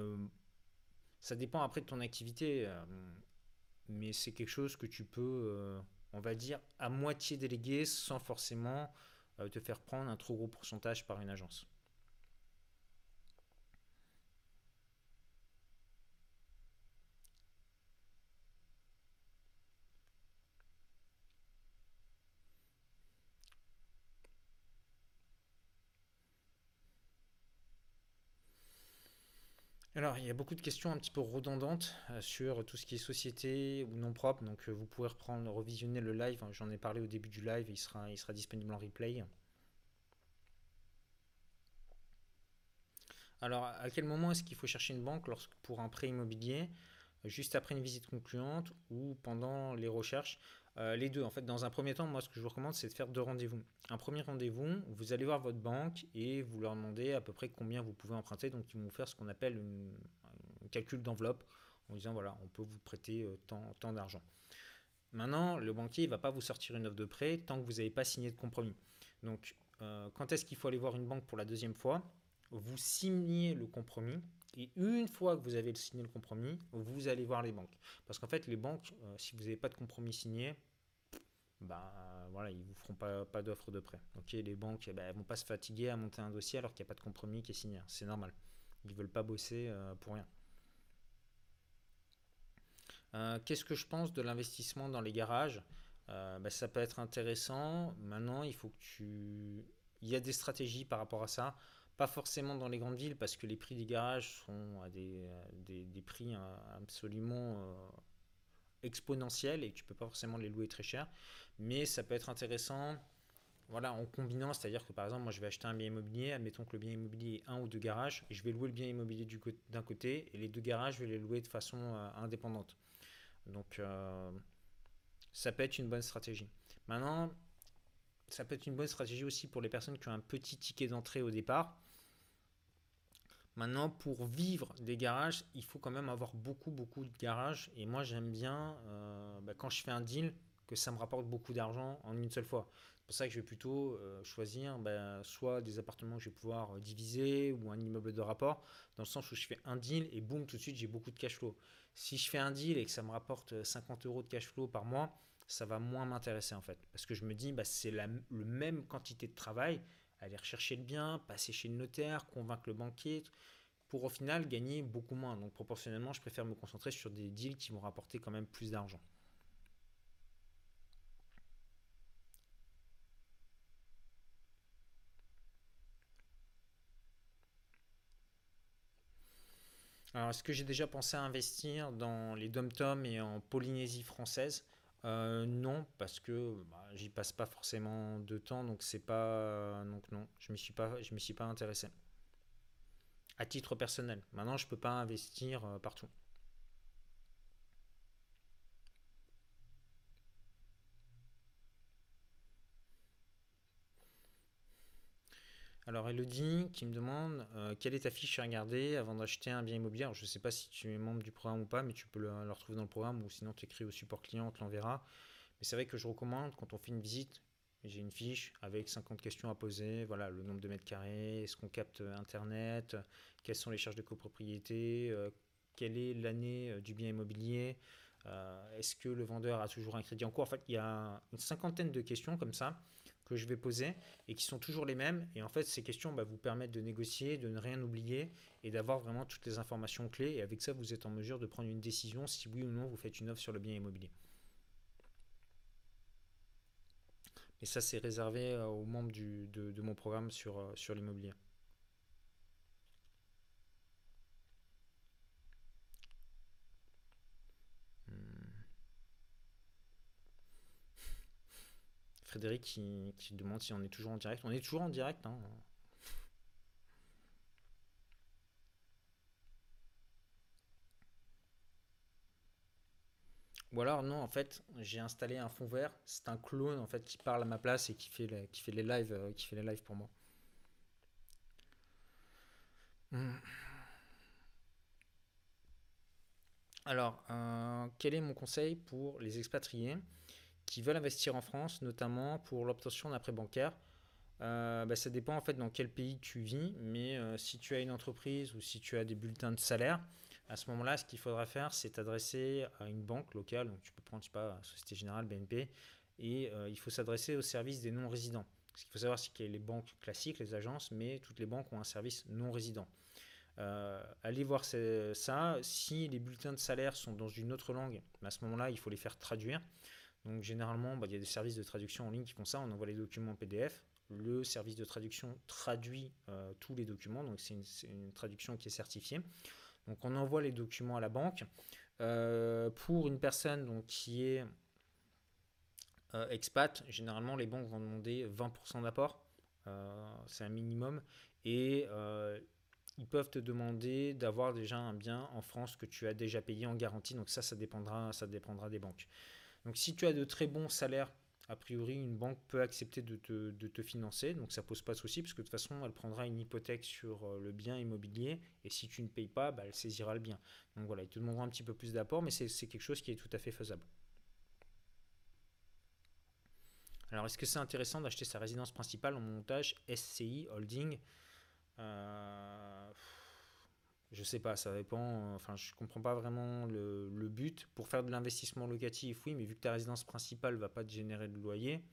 ça dépend après de ton activité. mais c'est quelque chose que tu peux, on va dire, à moitié déléguer sans forcément te faire prendre un trop gros pourcentage par une agence. Alors, il y a beaucoup de questions un petit peu redondantes euh, sur tout ce qui est société ou non propre. Donc, euh, vous pouvez reprendre, revisionner le live. J'en ai parlé au début du live. Il sera, il sera disponible en replay. Alors, à quel moment est-ce qu'il faut chercher une banque pour un prêt immobilier? Juste après une visite concluante ou pendant les recherches? Euh, les deux, en fait, dans un premier temps, moi, ce que je vous recommande, c'est de faire deux rendez-vous. Un premier rendez-vous, vous allez voir votre banque et vous leur demandez à peu près combien vous pouvez emprunter. Donc, ils vont vous faire ce qu'on appelle un calcul d'enveloppe en disant voilà, on peut vous prêter euh, tant, d'argent. Maintenant, le banquier ne va pas vous sortir une offre de prêt tant que vous n'avez pas signé de compromis. Donc, euh, quand est-ce qu'il faut aller voir une banque pour la deuxième fois? Vous signez le compromis et une fois que vous avez signé le compromis, vous allez voir les banques. Parce qu'en fait, les banques, euh, si vous n'avez pas de compromis signé, bah voilà, ils vous feront pas, pas d'offre de prêt. Les banques, bah, elles vont pas se fatiguer à monter un dossier alors qu'il n'y a pas de compromis qui est signé. C'est normal. Ils veulent pas bosser euh, pour rien. Euh, qu'est-ce que je pense de l'investissement dans les garages? Bah, Ça peut être intéressant. Maintenant, il faut que tu. Il y a des stratégies par rapport à ça. Pas forcément dans les grandes villes parce que les prix des garages sont à des, des, prix hein, absolument euh, exponentiels et tu peux pas forcément les louer très cher. Mais ça peut être intéressant voilà, en combinant, c'est-à-dire que par exemple, moi je vais acheter un bien immobilier, admettons que le bien immobilier est un ou deux garages, et je vais louer le bien immobilier d'un côté, et les deux garages, je vais les louer de façon euh, indépendante. Donc euh, ça peut être une bonne stratégie. Maintenant, ça peut être une bonne stratégie aussi pour les personnes qui ont un petit ticket d'entrée au départ. Maintenant, pour vivre des garages, il faut quand même avoir beaucoup, beaucoup de garages. Et moi, j'aime bien, euh, bah, quand je fais un deal, que ça me rapporte beaucoup d'argent en une seule fois. C'est pour ça que je vais plutôt euh, choisir bah, soit des appartements que je vais pouvoir euh, diviser ou un immeuble de rapport, dans le sens où je fais un deal et boum, tout de suite, j'ai beaucoup de cash flow. Si je fais un deal et que ça me rapporte 50 euros de cash flow par mois, ça va moins m'intéresser en fait. Parce que je me dis, bah, c'est la le même quantité de travail, aller rechercher le bien, passer chez le notaire, convaincre le banquier, pour au final gagner beaucoup moins. Donc proportionnellement, je préfère me concentrer sur des deals qui vont rapporter quand même plus d'argent. Alors, est-ce que j'ai déjà pensé à investir dans les dom-tom et en Polynésie française? Euh, non, parce que bah, j'y passe pas forcément de temps, donc c'est pas. Donc non, je ne suis pas, je me suis pas intéressé. À titre personnel. Maintenant, je peux pas investir euh, partout. Alors Elodie qui me demande euh, quelle est ta fiche à regarder avant d'acheter un bien immobilier? je ne sais pas si tu es membre du programme ou pas, mais tu peux le, retrouver dans le programme ou sinon tu écris au support client, on te l'enverra. Mais c'est vrai que je recommande quand on fait une visite, j'ai une fiche avec 50 questions à poser. Voilà, le nombre de mètres carrés, est-ce qu'on capte Internet, quelles sont les charges de copropriété, euh, quelle est l'année euh, du bien immobilier, Est-ce que le vendeur a toujours un crédit en cours? En fait, il y a une cinquantaine de questions comme ça que je vais poser et qui sont toujours les mêmes. Et en fait, ces questions bah, vous permettent de négocier, de ne rien oublier et d'avoir vraiment toutes les informations clés. Et avec ça, vous êtes en mesure de prendre une décision si oui ou non vous faites une offre sur le bien immobilier. Et ça, c'est réservé euh, aux membres de, mon programme sur, euh, sur l'immobilier. Frédéric qui, demande si on est toujours en direct. On est toujours en direct. Hein. Ou alors non, en fait, j'ai installé un fond vert. C'est un clone en fait qui parle à ma place et qui fait les, qui fait les lives, euh, qui fait les lives pour moi. Hmm. Alors, euh, quel est mon conseil pour les expatriés? Qui veulent investir en France, notamment pour l'obtention d'un prêt bancaire. Euh, bah, ça dépend en fait dans quel pays tu vis, mais euh, si tu as une entreprise ou si tu as des bulletins de salaire, à ce moment-là, ce qu'il faudra faire, c'est t'adresser à une banque locale, donc tu peux prendre, je sais pas, Société Générale, BNP, et euh, il faut s'adresser au service des non-résidents. Ce qu'il faut savoir, c'est qu'il y a les banques classiques, les agences, mais toutes les banques ont un service non-résident. allez voir ça. Si les bulletins de salaire sont dans une autre langue, à ce moment-là, il faut les faire traduire. Donc généralement, bah, il y a des services de traduction en ligne qui font ça. On envoie les documents en PDF. Le service de traduction traduit euh, tous les documents. Donc c'est une, traduction qui est certifiée. Donc on envoie les documents à la banque. Euh, pour une personne donc, qui est euh, expat, généralement les banques vont demander 20% d'apport. c'est un minimum. Et ils peuvent te demander d'avoir déjà un bien en France que tu as déjà payé en garantie. Donc ça, ça dépendra, ça dépendra des banques. Donc si tu as de très bons salaires, a priori, une banque peut accepter de te, financer, donc ça pose pas de souci, parce que de toute façon, elle prendra une hypothèque sur euh, le bien immobilier, et si tu ne payes pas, bah, elle saisira le bien. Donc voilà, il te demandera un petit peu plus d'apport, mais c'est quelque chose qui est tout à fait faisable. Alors, est-ce que c'est intéressant d'acheter sa résidence principale en montage SCI Holding? Euh, je sais pas, ça dépend. Enfin, je comprends pas vraiment le, but. Pour faire de l'investissement locatif, oui, mais vu que ta résidence principale va pas te générer de loyer,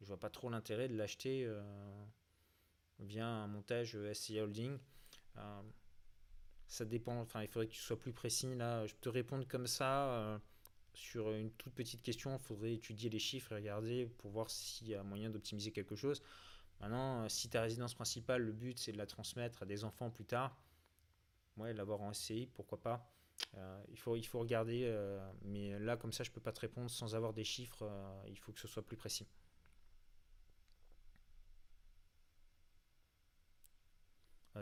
je vois pas trop l'intérêt de l'acheter euh, via un montage SCI Holding. Euh, ça dépend. Enfin, il faudrait que tu sois plus précis. Là, je te répondre comme ça. Euh, sur une toute petite question, il faudrait étudier les chiffres et regarder pour voir s'il y a moyen d'optimiser quelque chose. Maintenant, si ta résidence principale, le but c'est de la transmettre à des enfants plus tard, ouais, l'avoir en SCI, pourquoi pas. Euh, il, faut, il faut regarder, euh, mais là, comme ça, je peux pas te répondre sans avoir des chiffres. Euh, il faut que ce soit plus précis.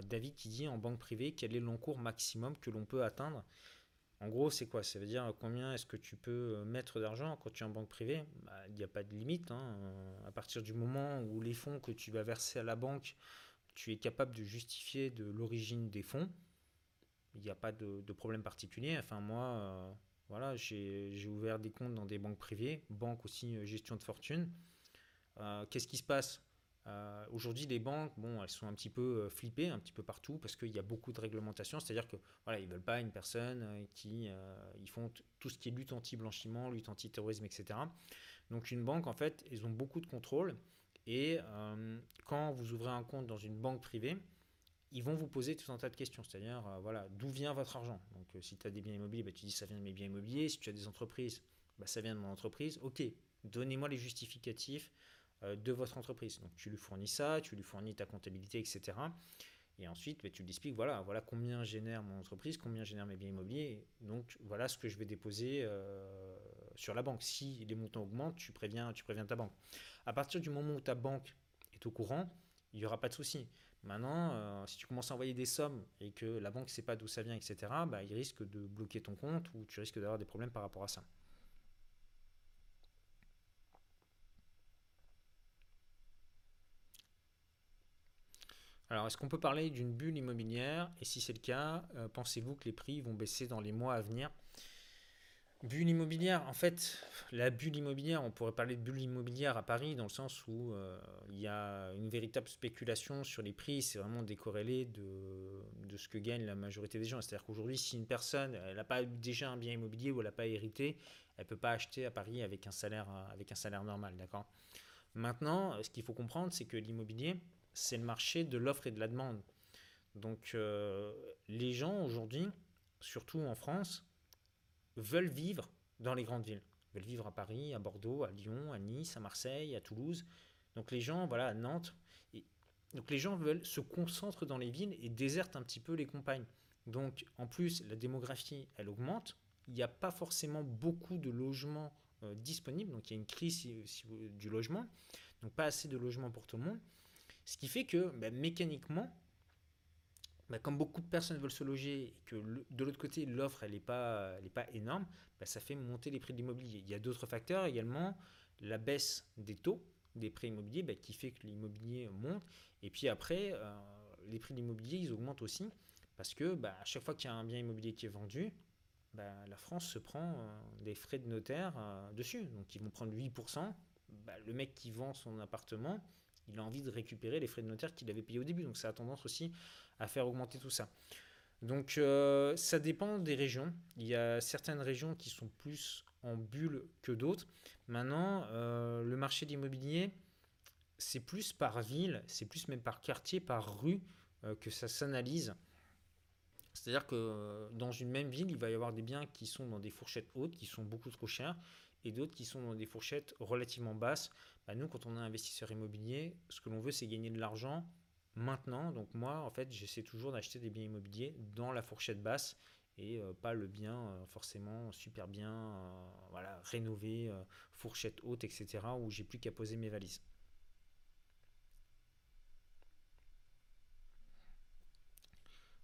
David qui dit en banque privée quel est l'encours maximum que l'on peut atteindre? En gros, c'est quoi? Ça veut dire combien est-ce que tu peux mettre d'argent quand tu es en banque privée? Bah, Il n'y a pas de limite. Hein. À partir du moment où les fonds que tu vas verser à la banque, tu es capable de justifier de l'origine des fonds, il n'y a pas de, problème particulier. Enfin, moi, euh, voilà, j'ai ouvert des comptes dans des banques privées, banques aussi euh, gestion de fortune. Euh, qu'est-ce qui se passe? Aujourd'hui, les banques, bon, elles sont un petit peu flippées, un petit peu partout, parce qu'il y a beaucoup de réglementations. C'est-à-dire que voilà, ils veulent pas une personne qui, ils font tout ce qui est lutte anti-blanchiment, lutte anti-terrorisme, etc. Donc, une banque, en fait, ils ont beaucoup de contrôle. Et quand vous ouvrez un compte dans une banque privée, ils vont vous poser tout un tas de questions, c'est-à-dire, euh, voilà, d'où vient votre argent? Donc, euh, si tu as des biens immobiliers, bah, tu dis ça vient de mes biens immobiliers. Si tu as des entreprises, bah, ça vient de mon entreprise. Ok, donnez-moi les justificatifs euh, de votre entreprise. Donc, tu lui fournis ça, tu lui fournis ta comptabilité, etc. Et ensuite, bah, tu lui expliques, voilà, voilà combien génère mon entreprise, combien génère mes biens immobiliers. Donc, voilà ce que je vais déposer sur la banque. Si les montants augmentent, tu préviens, tu préviens ta banque. À partir du moment où ta banque est au courant, il n'y aura pas de souci. Maintenant, euh, si tu commences à envoyer des sommes et que la banque ne sait pas d'où ça vient, etc., bah, il risque de bloquer ton compte ou tu risques d'avoir des problèmes par rapport à ça. Alors, est-ce qu'on peut parler d'une bulle immobilière? Et si c'est le cas, euh, pensez-vous que les prix vont baisser dans les mois à venir? Bulle immobilière, en fait, la bulle immobilière, on pourrait parler de bulle immobilière à Paris dans le sens où euh, il y a une véritable spéculation sur les prix, c'est vraiment décorrélé de, de ce que gagne la majorité des gens. C'est-à-dire qu'aujourd'hui, si une personne n'a pas déjà un bien immobilier ou elle n'a pas hérité, elle ne peut pas acheter à Paris avec un salaire, avec un salaire normal, d'accord? Maintenant, ce qu'il faut comprendre, c'est que l'immobilier, c'est le marché de l'offre et de la demande. Donc, euh, les gens aujourd'hui, surtout en France, veulent vivre dans les grandes villes. Veulent vivre à Paris, à Bordeaux, à Lyon, à Nice, à Marseille, à Toulouse. Donc les gens, voilà, à Nantes. Et donc les gens veulent se concentrer dans les villes et désertent un petit peu les campagnes. Donc en plus, la démographie, elle augmente. Il n'y a pas forcément beaucoup de logements euh, disponibles. Donc il y a une crise du logement. Donc pas assez de logements pour tout le monde. Ce qui fait que bah, mécaniquement, bah, comme beaucoup de personnes veulent se loger et que de l'autre côté l'offre elle n'est pas, énorme, bah, ça fait monter les prix de l'immobilier. Il y a d'autres facteurs également, la baisse des taux des prix immobiliers bah, qui fait que l'immobilier monte. Et puis après, euh, les prix de l'immobilier ils augmentent aussi parce que à chaque fois qu'il y a un bien immobilier qui est vendu, la France se prend euh, des frais de notaire euh, dessus. Donc ils vont prendre 8%. le mec qui vend son appartement, il a envie de récupérer les frais de notaire qu'il avait payés au début. Donc ça a tendance aussi à faire augmenter tout ça. Donc euh, ça dépend des régions. Il y a certaines régions qui sont plus en bulle que d'autres. Maintenant, euh, le marché de l'immobilier, c'est plus par ville, c'est plus même par quartier, par rue euh, que ça s'analyse. C'est-à-dire que dans une même ville, il va y avoir des biens qui sont dans des fourchettes hautes, qui sont beaucoup trop chers, et d'autres qui sont dans des fourchettes relativement basses. Bah, nous, quand on est investisseur immobilier, ce que l'on veut, c'est gagner de l'argent maintenant. Donc moi, en fait, j'essaie toujours d'acheter des biens immobiliers dans la fourchette basse et euh, pas le bien euh, forcément super bien euh, voilà, rénové, fourchette haute, etc., où j'ai plus qu'à poser mes valises.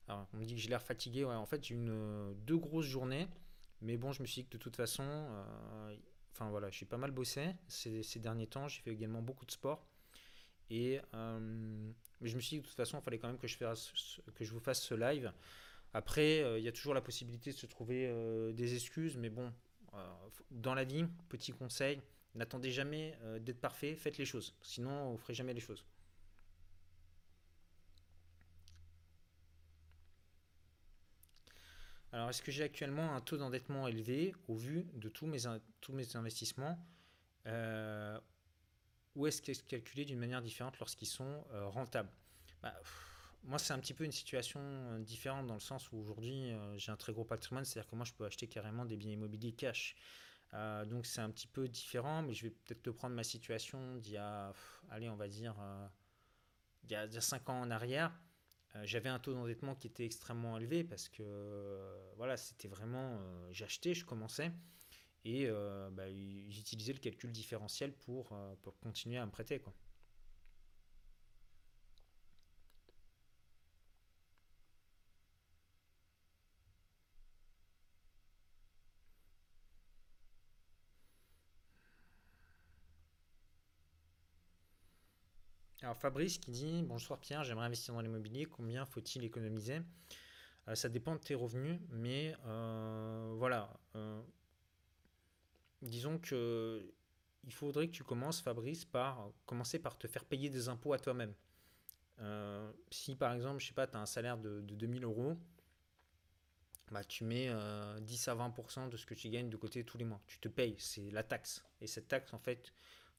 Alors, on me dit que j'ai l'air fatigué. Ouais, en fait, j'ai une deux grosses journées, mais bon, je me suis dit que de toute façon, enfin voilà, je suis pas mal bossé ces, derniers temps. J'ai fait également beaucoup de sport. Et euh, je me suis dit de toute façon, il fallait quand même que je, fasse, que je vous fasse ce live. Après, euh, il y a toujours la possibilité de se trouver euh, des excuses, mais bon, dans la vie, petit conseil, n'attendez jamais d'être parfait, faites les choses. Sinon, vous ne ferez jamais les choses. Alors, est-ce que j'ai actuellement un taux d'endettement élevé au vu de tous mes, tous mes investissements ou est-ce qu'elle est calculé d'une manière différente lorsqu'ils sont euh, rentables? Bah, Moi, c'est un petit peu une situation euh, différente dans le sens où aujourd'hui, euh, j'ai un très gros patrimoine, c'est-à-dire que moi, je peux acheter carrément des biens immobiliers cash. donc, c'est un petit peu différent, mais je vais peut-être te prendre ma situation d'il y a, allez, on va dire, il y, a, 5 ans en arrière. J'avais un taux d'endettement qui était extrêmement élevé parce que voilà, c'était vraiment, j'achetais, je commençais et euh, bah, j'utilisais le calcul différentiel pour, euh, continuer à me prêter. Fabrice qui dit Bonsoir Pierre, j'aimerais investir dans l'immobilier, combien faut-il économiser? Euh, Ça dépend de tes revenus, mais voilà, disons que il faudrait que tu commences, Fabrice, par commencer par te faire payer des impôts à toi-même. Euh, si par exemple, je sais pas, tu as un salaire de, 2000 euros, bah, tu mets 10 euh, à 20% de ce que tu gagnes de côté tous les mois. Tu te payes, c'est la taxe. Et cette taxe, en fait,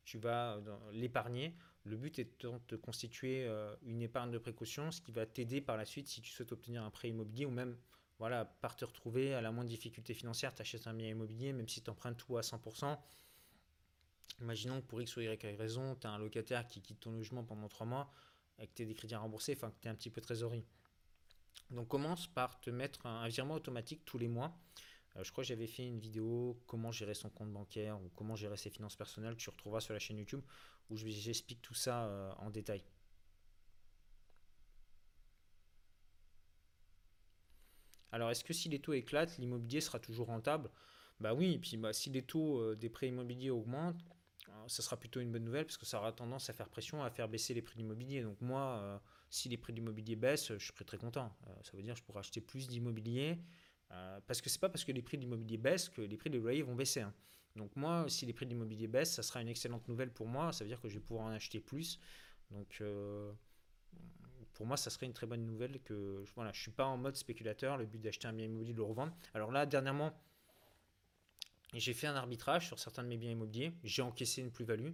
tu vas l'épargner. Le but est de constituer euh, une épargne de précaution, ce qui va t'aider par la suite si tu souhaites obtenir un prêt immobilier ou même voilà, par te retrouver à la moindre difficulté financière, tu achètes un bien immobilier, même si tu empruntes tout à 100%. Imaginons que pour X ou Y raison, tu as un locataire qui quitte ton logement pendant 3 mois et que tu as des crédits à rembourser, enfin que tu es un petit peu trésorerie. Donc commence par te mettre un, virement automatique tous les mois. Euh, je crois que j'avais fait une vidéo comment gérer son compte bancaire ou comment gérer ses finances personnelles tu retrouveras sur la chaîne YouTube où j'explique tout ça euh, en détail. Alors, est-ce que si les taux éclatent, l'immobilier sera toujours rentable? Bah oui, et puis bah, si les taux euh, des prêts immobiliers augmentent, ça sera plutôt une bonne nouvelle parce que ça aura tendance à faire pression, à faire baisser les prix de l'immobilier. Donc moi, si les prix de baissent, je serai très content. ça veut dire que je pourrai acheter plus d'immobilier parce que c'est pas parce que les prix de l'immobilier baissent que les prix des loyers vont baisser. Hein. Donc moi, si les prix de l'immobilier baissent, ça sera une excellente nouvelle pour moi. Ça veut dire que je vais pouvoir en acheter plus. Donc pour moi, ça serait une très bonne nouvelle que voilà, je suis pas en mode spéculateur. Le but d'acheter un bien immobilier, de le revendre. Alors là, dernièrement, j'ai fait un arbitrage sur certains de mes biens immobiliers. J'ai encaissé une plus-value,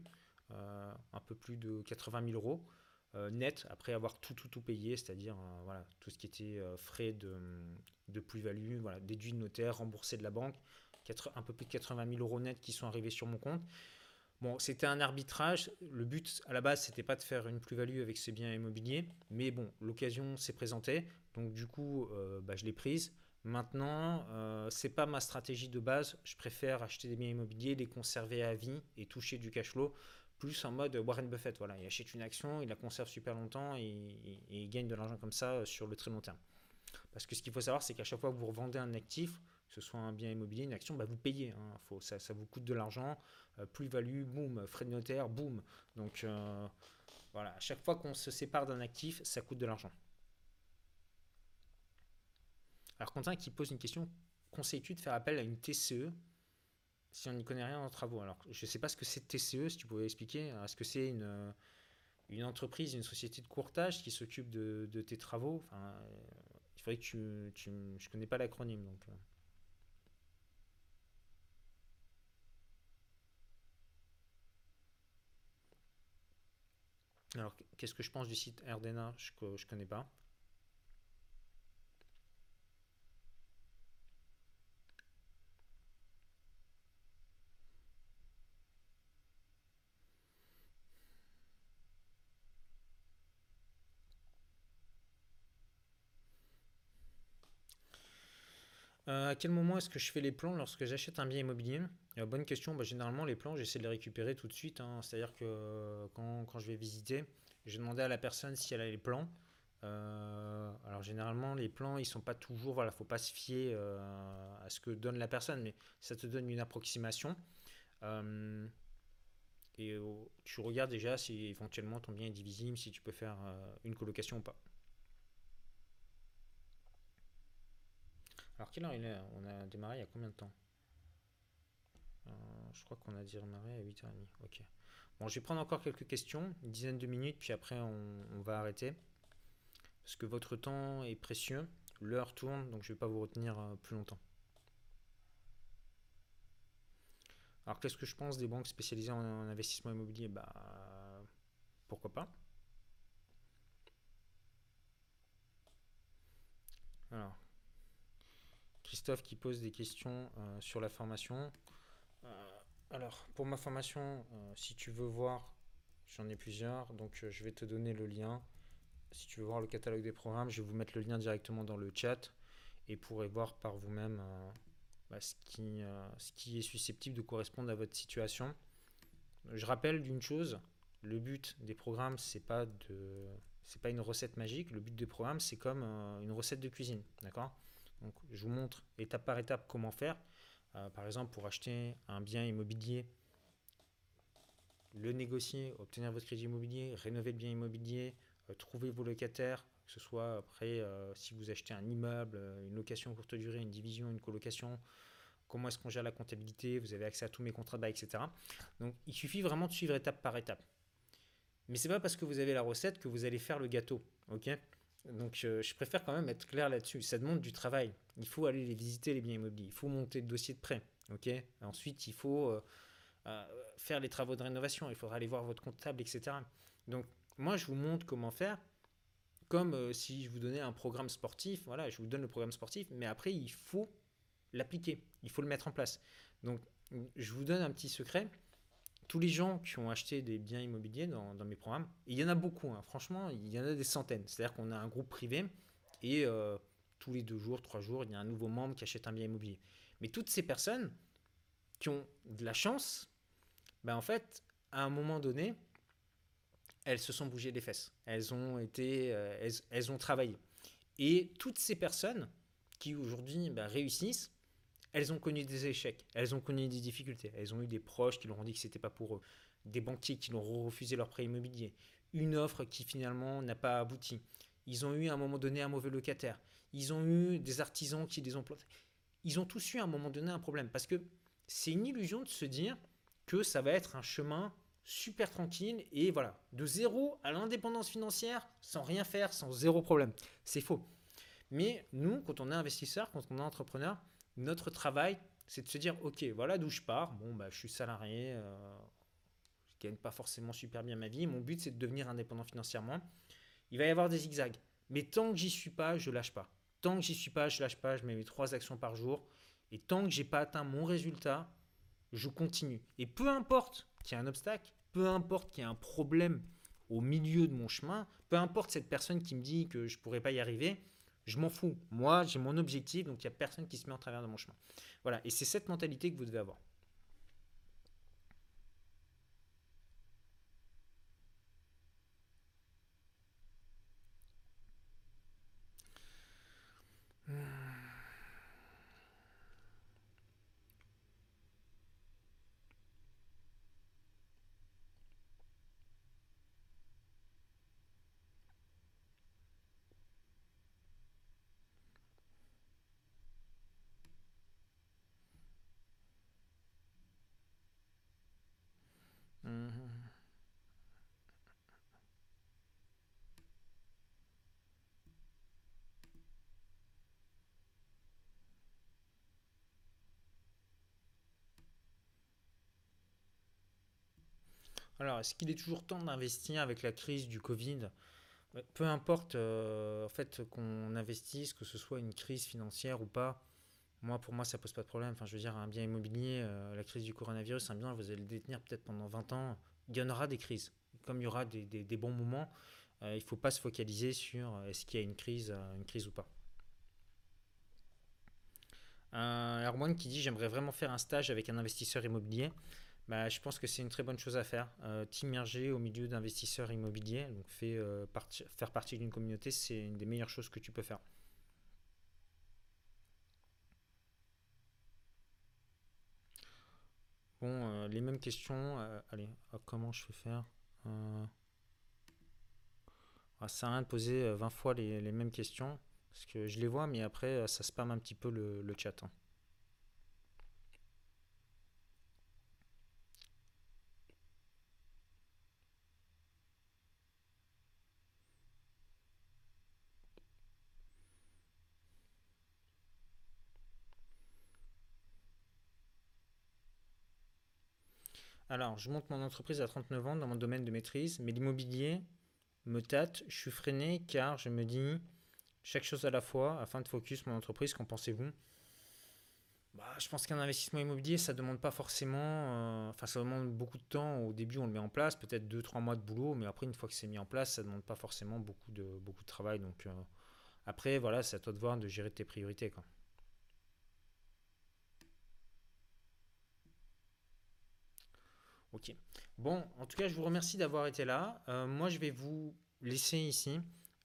euh, un peu plus de 80 000 euros euh, net après avoir tout tout tout payé, c'est-à-dire euh, voilà tout ce qui était frais de, de plus-value, voilà déduit de notaire, remboursé de la banque, un peu plus de 80 000 euros net qui sont arrivés sur mon compte. Bon, c'était un arbitrage. Le but à la base, c'était pas de faire une plus-value avec ces biens immobiliers, mais bon, l'occasion s'est présentée, donc du coup, bah, je l'ai prise. Maintenant, euh, c'est pas ma stratégie de base. Je préfère acheter des biens immobiliers, les conserver à vie et toucher du cash flow, plus en mode Warren Buffett. Voilà, il achète une action, il la conserve super longtemps et, il gagne de l'argent comme ça euh, sur le très long terme. Parce que ce qu'il faut savoir, c'est qu'à chaque fois que vous revendez un actif, que ce soit un bien immobilier, une action, bah vous payez. Hein. Faut, ça, vous coûte de l'argent, euh, plus-value, boum, frais de notaire, boum. Donc euh, voilà, à chaque fois qu'on se sépare d'un actif, ça coûte de l'argent. Alors Quentin qui pose une question, conseilles-tu de faire appel à une TCE si on n'y connaît rien en travaux Alors je ne sais pas ce que c'est TCE, si tu pouvais expliquer. Est-ce que c'est une, une entreprise, une société de courtage qui s'occupe de, tes travaux? Enfin, Il faudrait que tu, tu je connais pas l'acronyme donc. Euh. Alors, qu'est-ce que je pense du site Rdena Je ne connais pas. À quel moment est-ce que je fais les plans lorsque j'achète un bien immobilier? Euh, Bonne question. Bah, généralement, les plans, j'essaie de les récupérer tout de suite. Hein. C'est-à-dire que euh, quand, je vais visiter, je vais demander à la personne si elle a les plans. alors généralement, les plans, ils sont pas toujours. Voilà, faut pas se fier à ce que donne la personne, mais ça te donne une approximation. et tu regardes déjà si éventuellement ton bien est divisible, si tu peux faire une colocation ou pas. Alors, quelle heure il est On a démarré il y a combien de temps? Euh, Je crois qu'on a démarré à 8h30. Ok. Bon, je vais prendre encore quelques questions, une dizaine de minutes, puis après on, va arrêter. Parce que votre temps est précieux, l'heure tourne, donc je ne vais pas vous retenir euh, plus longtemps. Alors qu'est-ce que je pense des banques spécialisées en, en investissement immobilier? Bah pourquoi pas Alors, Christophe qui pose des questions euh, sur la formation. Euh, alors, pour ma formation, euh, si tu veux voir, j'en ai plusieurs, donc je vais te donner le lien. Si tu veux voir le catalogue des programmes, je vais vous mettre le lien directement dans le chat et pourrez voir par vous-même bah, ce, qui, ce qui est susceptible de correspondre à votre situation. Je rappelle d'une chose, le but des programmes, c'est pas de c'est pas une recette magique. Le but des programmes, c'est comme une recette de cuisine, d'accord? Donc, je vous montre étape par étape comment faire. Euh, par exemple, pour acheter un bien immobilier, le négocier, obtenir votre crédit immobilier, rénover le bien immobilier, euh, trouver vos locataires, que ce soit après euh, si vous achetez un immeuble, une location courte durée, une division, une colocation, comment est-ce qu'on gère la comptabilité, vous avez accès à tous mes contrats de bail, etc. Donc il suffit vraiment de suivre étape par étape. Mais c'est pas parce que vous avez la recette que vous allez faire le gâteau, ok? Donc je préfère quand même être clair là-dessus. Ça demande du travail. Il faut aller les visiter, les biens immobiliers. Il faut monter le dossier de prêt. ok? Ensuite, il faut euh, euh, faire les travaux de rénovation. Il faudra aller voir votre comptable, etc. Donc moi, je vous montre comment faire. Comme euh, si je vous donnais un programme sportif. Voilà, je vous donne le programme sportif. Mais après, il faut l'appliquer. Il faut le mettre en place. Donc je vous donne un petit secret tous les gens qui ont acheté des biens immobiliers dans, mes programmes, il y en a beaucoup, hein. franchement, il y en a des centaines. C'est-à-dire qu'on a un groupe privé et euh, tous les deux jours, trois jours, il y a un nouveau membre qui achète un bien immobilier. Mais toutes ces personnes qui ont de la chance, ben en fait, à un moment donné, elles se sont bougées les fesses. Elles ont été, euh, elles, ont travaillé. Et toutes ces personnes qui aujourd'hui ben, réussissent, elles ont connu des échecs, elles ont connu des difficultés, elles ont eu des proches qui leur ont dit que c'était pas pour eux, des banquiers qui leur ont refusé leur prêt immobilier, une offre qui finalement n'a pas abouti. Ils ont eu à un moment donné un mauvais locataire. ils ont eu des artisans qui les ont plantés. Ils ont tous eu à un moment donné un problème. Parce que c'est une illusion de se dire que ça va être un chemin super tranquille et voilà, de zéro à l'indépendance financière sans rien faire, sans zéro problème. C'est faux. Mais nous, quand on est investisseur, quand on est entrepreneur, notre travail, c'est de se dire, ok, voilà d'où je pars. Bon, bah, je suis salarié, euh, je gagne pas forcément super bien ma vie. Mon but, c'est de devenir indépendant financièrement. Il va y avoir des zigzags. Mais tant que j'y suis pas, je lâche pas. Tant que j'y suis pas, je lâche pas. Je mets mes trois actions par jour. Et tant que j'ai pas atteint mon résultat, je continue. Et peu importe qu'il y ait un obstacle, peu importe qu'il y ait un problème au milieu de mon chemin, peu importe cette personne qui me dit que je ne pourrais pas y arriver, je m'en fous. Moi, j'ai mon objectif, donc il n'y a personne qui se met en travers de mon chemin. Voilà, et c'est cette mentalité que vous devez avoir. Alors, est-ce qu'il est toujours temps d'investir avec la crise du Covid? Peu importe euh, fait qu'on investisse, que ce soit une crise financière ou pas, moi pour moi ça pose pas de problème. Je veux dire, un bien immobilier, euh, la crise du coronavirus, un bien, vous allez le détenir peut-être pendant 20 ans. Il y en aura des crises. Comme il y aura des, bons moments, euh, il ne faut pas se focaliser sur est-ce qu'il y a une crise, ou pas. Un Erwan qui dit j'aimerais vraiment faire un stage avec un investisseur immobilier. Bah, je pense que c'est une très bonne chose à faire. Euh, T'immerger au milieu d'investisseurs immobiliers, donc fait, euh, faire partie d'une communauté, c'est une des meilleures choses que tu peux faire. Bon, euh, les mêmes questions. Allez, comment je vais faire ah, Ça sert à rien de poser 20 fois les, mêmes questions, parce que je les vois, mais après, ça spam un petit peu le, chat. Hein. Alors, je monte mon entreprise à 39 ans dans mon domaine de maîtrise, mais l'immobilier me tâte, je suis freiné car je me dis chaque chose à la fois afin de focus mon entreprise. Qu'en pensez-vous? Bah, Je pense qu'un investissement immobilier, ça demande pas forcément, euh, enfin ça demande beaucoup de temps. Au début, on le met en place, peut-être 2-3 mois de boulot, mais après, une fois que c'est mis en place, ça demande pas forcément beaucoup de, travail. Donc euh, après, voilà, c'est à toi de voir, de gérer tes priorités. Ok. Bon, en tout cas, je vous remercie d'avoir été là. Euh, moi, je vais vous laisser ici.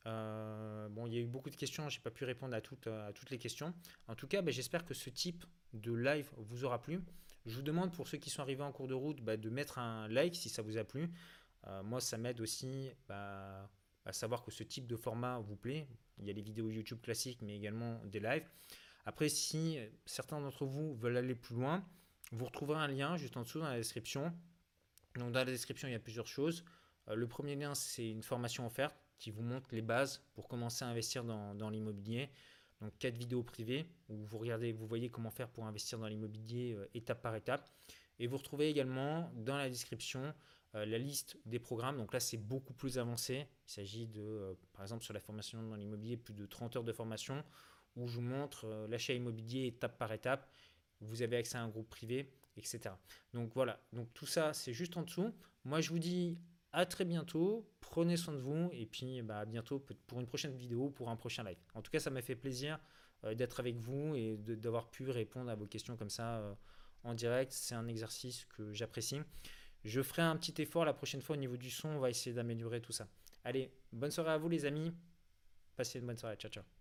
Euh, bon, il y a eu beaucoup de questions, je n'ai pas pu répondre à toutes, les questions. En tout cas, ben, j'espère que ce type de live vous aura plu. Je vous demande pour ceux qui sont arrivés en cours de route ben, de mettre un like si ça vous a plu. Euh, moi, ça m'aide aussi ben, à savoir que ce type de format vous plaît. Il y a les vidéos YouTube classiques, mais également des lives. Après, si certains d'entre vous veulent aller plus loin, vous retrouverez un lien juste en dessous dans la description donc dans la description, il y a plusieurs choses. Euh, le premier lien, c'est une formation offerte qui vous montre les bases pour commencer à investir dans, l'immobilier. Donc quatre vidéos privées où vous regardez, vous voyez comment faire pour investir dans l'immobilier euh, étape par étape. Et vous retrouvez également dans la description euh, la liste des programmes. Donc là, c'est beaucoup plus avancé. Il s'agit de, par exemple, sur la formation dans l'immobilier, plus de 30 heures de formation où je vous montre l'achat immobilier étape par étape. Vous avez accès à un groupe privé etc. Donc voilà, donc tout ça c'est juste en dessous. Moi je vous dis à très bientôt, prenez soin de vous et puis bah, à bientôt pour une prochaine vidéo, pour un prochain live. En tout cas ça m'a fait plaisir euh, d'être avec vous et d'avoir pu répondre à vos questions comme ça euh, en direct. C'est un exercice que j'apprécie. Je ferai un petit effort la prochaine fois au niveau du son, on va essayer d'améliorer tout ça. Allez, bonne soirée à vous les amis, passez une bonne soirée, ciao ciao.